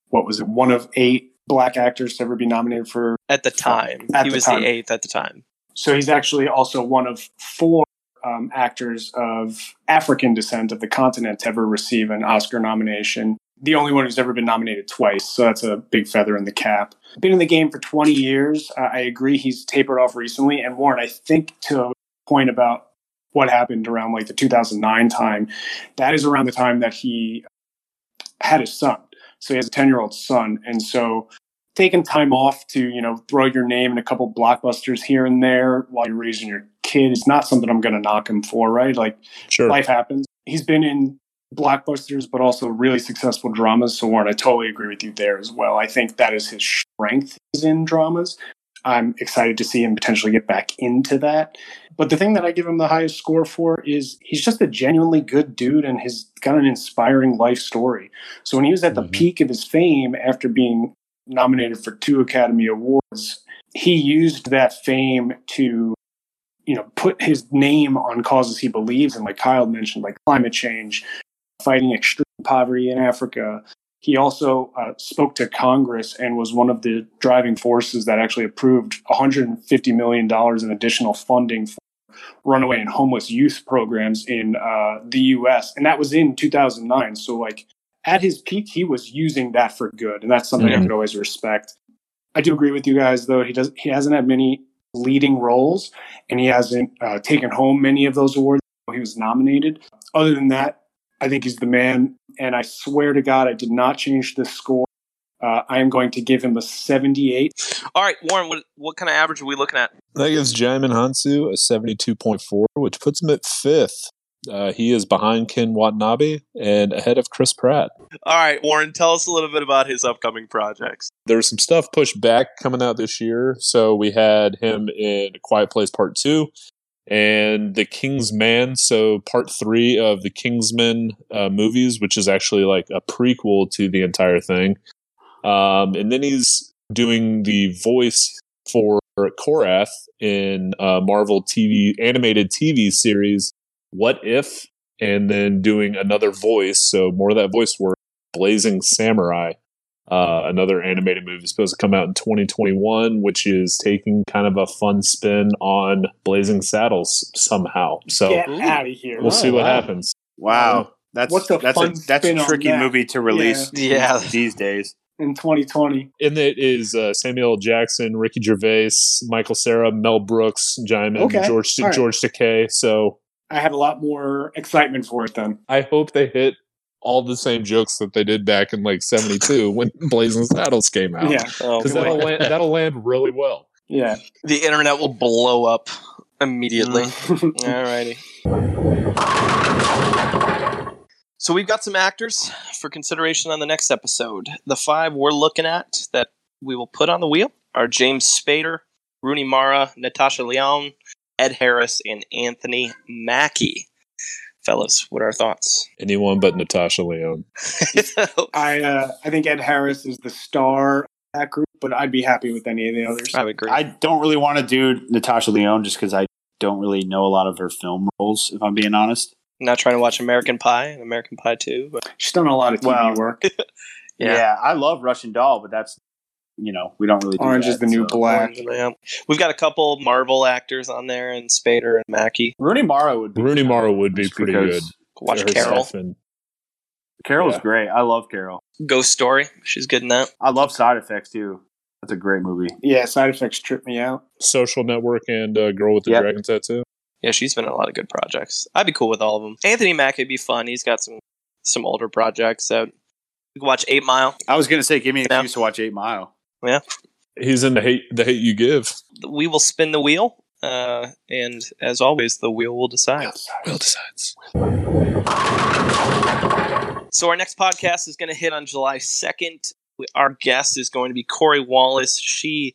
G: what was it, one of eight black actors to ever be nominated for.
C: At the time,
G: At
C: he
G: the
C: was
G: time.
C: the eighth at the time.
G: So he's actually also one of four um, actors of African descent of the continent to ever receive an Oscar nomination. The only one who's ever been nominated twice, so that's a big feather in the cap. Been in the game for 20 years. Uh, I agree he's tapered off recently. And Warren, I think to a point about what happened around like the 2009 time, that is around the time that he had his son. So he has a 10 year old son. And so taking time off to, you know, throw your name in a couple blockbusters here and there while you're raising your kid is not something I'm going to knock him for, right? Like
E: Sure.
G: life happens. He's been in blockbusters, but also really successful dramas. So Warren, I totally agree with you there as well. I think that is his strength is in dramas. I'm excited to see him potentially get back into that. But the thing that I give him the highest score for is he's just a genuinely good dude and he's got an inspiring life story. So when he was at the
E: Mhm.
G: peak of his fame after being nominated for two Academy Awards, he used that fame to you know put his name on causes he believes in like Kyle mentioned like climate change, fighting extreme poverty in Africa. He also uh, spoke to Congress and was one of the driving forces that actually approved 150 million dollars in additional funding for runaway and homeless youth programs in uh, the U.S. and that was in 2009. So like at his peak, he was using that for good, and that's something I
E: Mhm.
G: could always respect. I do agree with you guys, though. He does. He hasn't had many leading roles, and he hasn't uh, taken home many of those awards. He was nominated. Other than that, I think he's the man. And I swear to God, I did not change the score. Uh, I am going to give him a 78.
C: All right, Warren, what what kind of average are we looking at?
E: That gives Djimon Hounsou a 72.4, which puts him at fifth. Uh, he is behind Ken Watanabe and ahead of Chris Pratt.
C: All right, Warren, tell us a little bit about his upcoming projects.
E: There's some stuff pushed back coming out this year. So we had him in Quiet Place Part 2 and The King's Man. So part three of the Kingsman uh, movies, which is actually like a prequel to the entire thing. Um, and then he's doing the voice for Korath in uh, Marvel TV animated TV series What If, and then doing another voice, so more of that voice work. Blazing Samurai, uh, another animated movie supposed to come out in 2021, which is taking kind of a fun spin on Blazing Saddles somehow. So
G: Get out of here.
E: we'll see
D: Oh,
E: what
D: wow.
E: happens.
F: Wow. That's
G: What's the
F: that's
G: fun
F: a that's a tricky
G: that?
F: movie to release
C: Yeah.
F: these days.
G: In 2020.
E: And it is uh, Samuel Jackson, Ricky Gervais, Michael Cera, Mel Brooks, Djimon,
G: Okay.
E: George
G: All right.
E: George Takei. So
G: I have a lot more excitement for it then.
E: I hope they hit all the same jokes that they did back in like '72 when Blazing Saddles came out.
G: Yeah.
C: Oh,
E: because
C: boy.
E: that'll land, that'll land really well.
G: Yeah.
C: the internet will blow up immediately.
G: Mm.
C: All righty. So we've got some actors for consideration on the next episode. The five we're looking at that we will put on the wheel are James Spader, Rooney Mara, Natasha Lyonne, Ed Harris, and Anthony Mackie. Fellas, what are our thoughts?
E: Anyone but Natasha Lyonne.
G: I uh, I think Ed Harris is the star of that group, but I'd be happy with any of the others.
C: I would agree.
F: I don't really want to do Natasha Lyonne just because I don't really know a lot of her film roles, if I'm being honest.
C: not trying to watch American Pie and American Pie 2, but
G: She's done a lot of TV
F: Well,
G: work.
C: Yeah.
F: Yeah. I love Russian Doll, but that's you know we don't really. Do
G: Orange
F: that,
G: is the new
F: so.
G: black.
C: Yeah. We've got a couple Marvel actors on there, and Spader and Mackie.
F: Rooney Mara would be
E: Rooney Mara would be pretty good.
C: Watch Carol.
E: stuff and-
F: Carol's
E: Yeah.
F: great. I love Carol.
C: Ghost Story. She's good in that.
F: I love Side Effects too. That's a great movie.
G: Yeah, side effects trip me out.
E: Social Network and uh, Girl with the
F: Yep.
E: Dragon Tattoo.
C: Yeah, she's been in a lot of good projects. I'd be cool with all of them. Anthony Mackie would be fun. He's got some some older projects. So we can watch Eight Mile.
F: I was gonna say, give me an
C: Yeah.
F: excuse to watch Eight Mile.
E: Eight He's in the hate the hate you give.
C: We will spin the wheel, uh, and as always, the wheel will decide.
E: Will decides.
C: So our next podcast is going to hit on July second. Our guest is going to be Corey Wallace. She,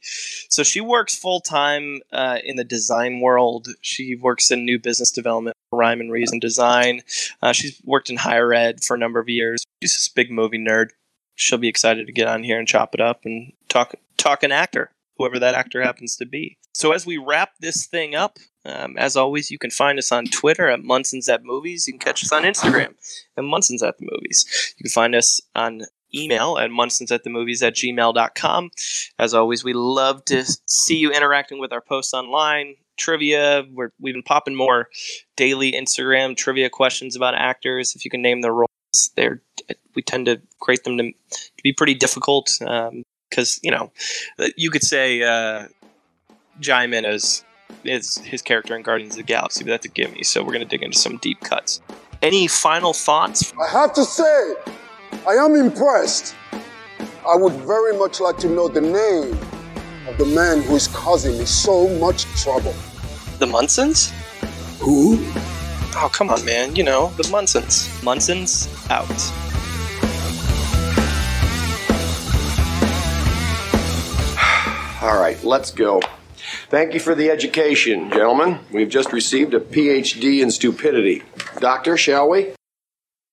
C: so she works full time uh, in the design world. She works in new business development, rhyme and reason design. Uh, she's worked in higher ed for a number of years. She's this big movie nerd. She'll be excited to get on here and chop it up and talk talk an actor, whoever that actor happens to be. So as we wrap this thing up, um, as always, you can find us on Twitter at Munson's at Movies. You can catch us on Instagram at Munson's at the Movies. You can find us on email at munsons at the movies at gmail.com. As always, we love to see you interacting with our posts online. Trivia, we're, we've been popping more daily Instagram trivia questions about actors. If you can name their roles, they're we tend to create them to, to be pretty difficult because you know you could say uh, Djimon is is his character in Guardians of the Galaxy, but that's a gimme. So we're gonna dig into some deep cuts. Any final thoughts?
H: I have to say, I am impressed. I would very much like to know the name of the man who is causing me so much trouble.
C: The Munsons?
H: Who?
C: Oh come on, man! You know the Munsons. Munsons out.
A: All right, let's go. Thank you for the education, gentlemen. We've just received a PhD in stupidity. Doctor, shall we?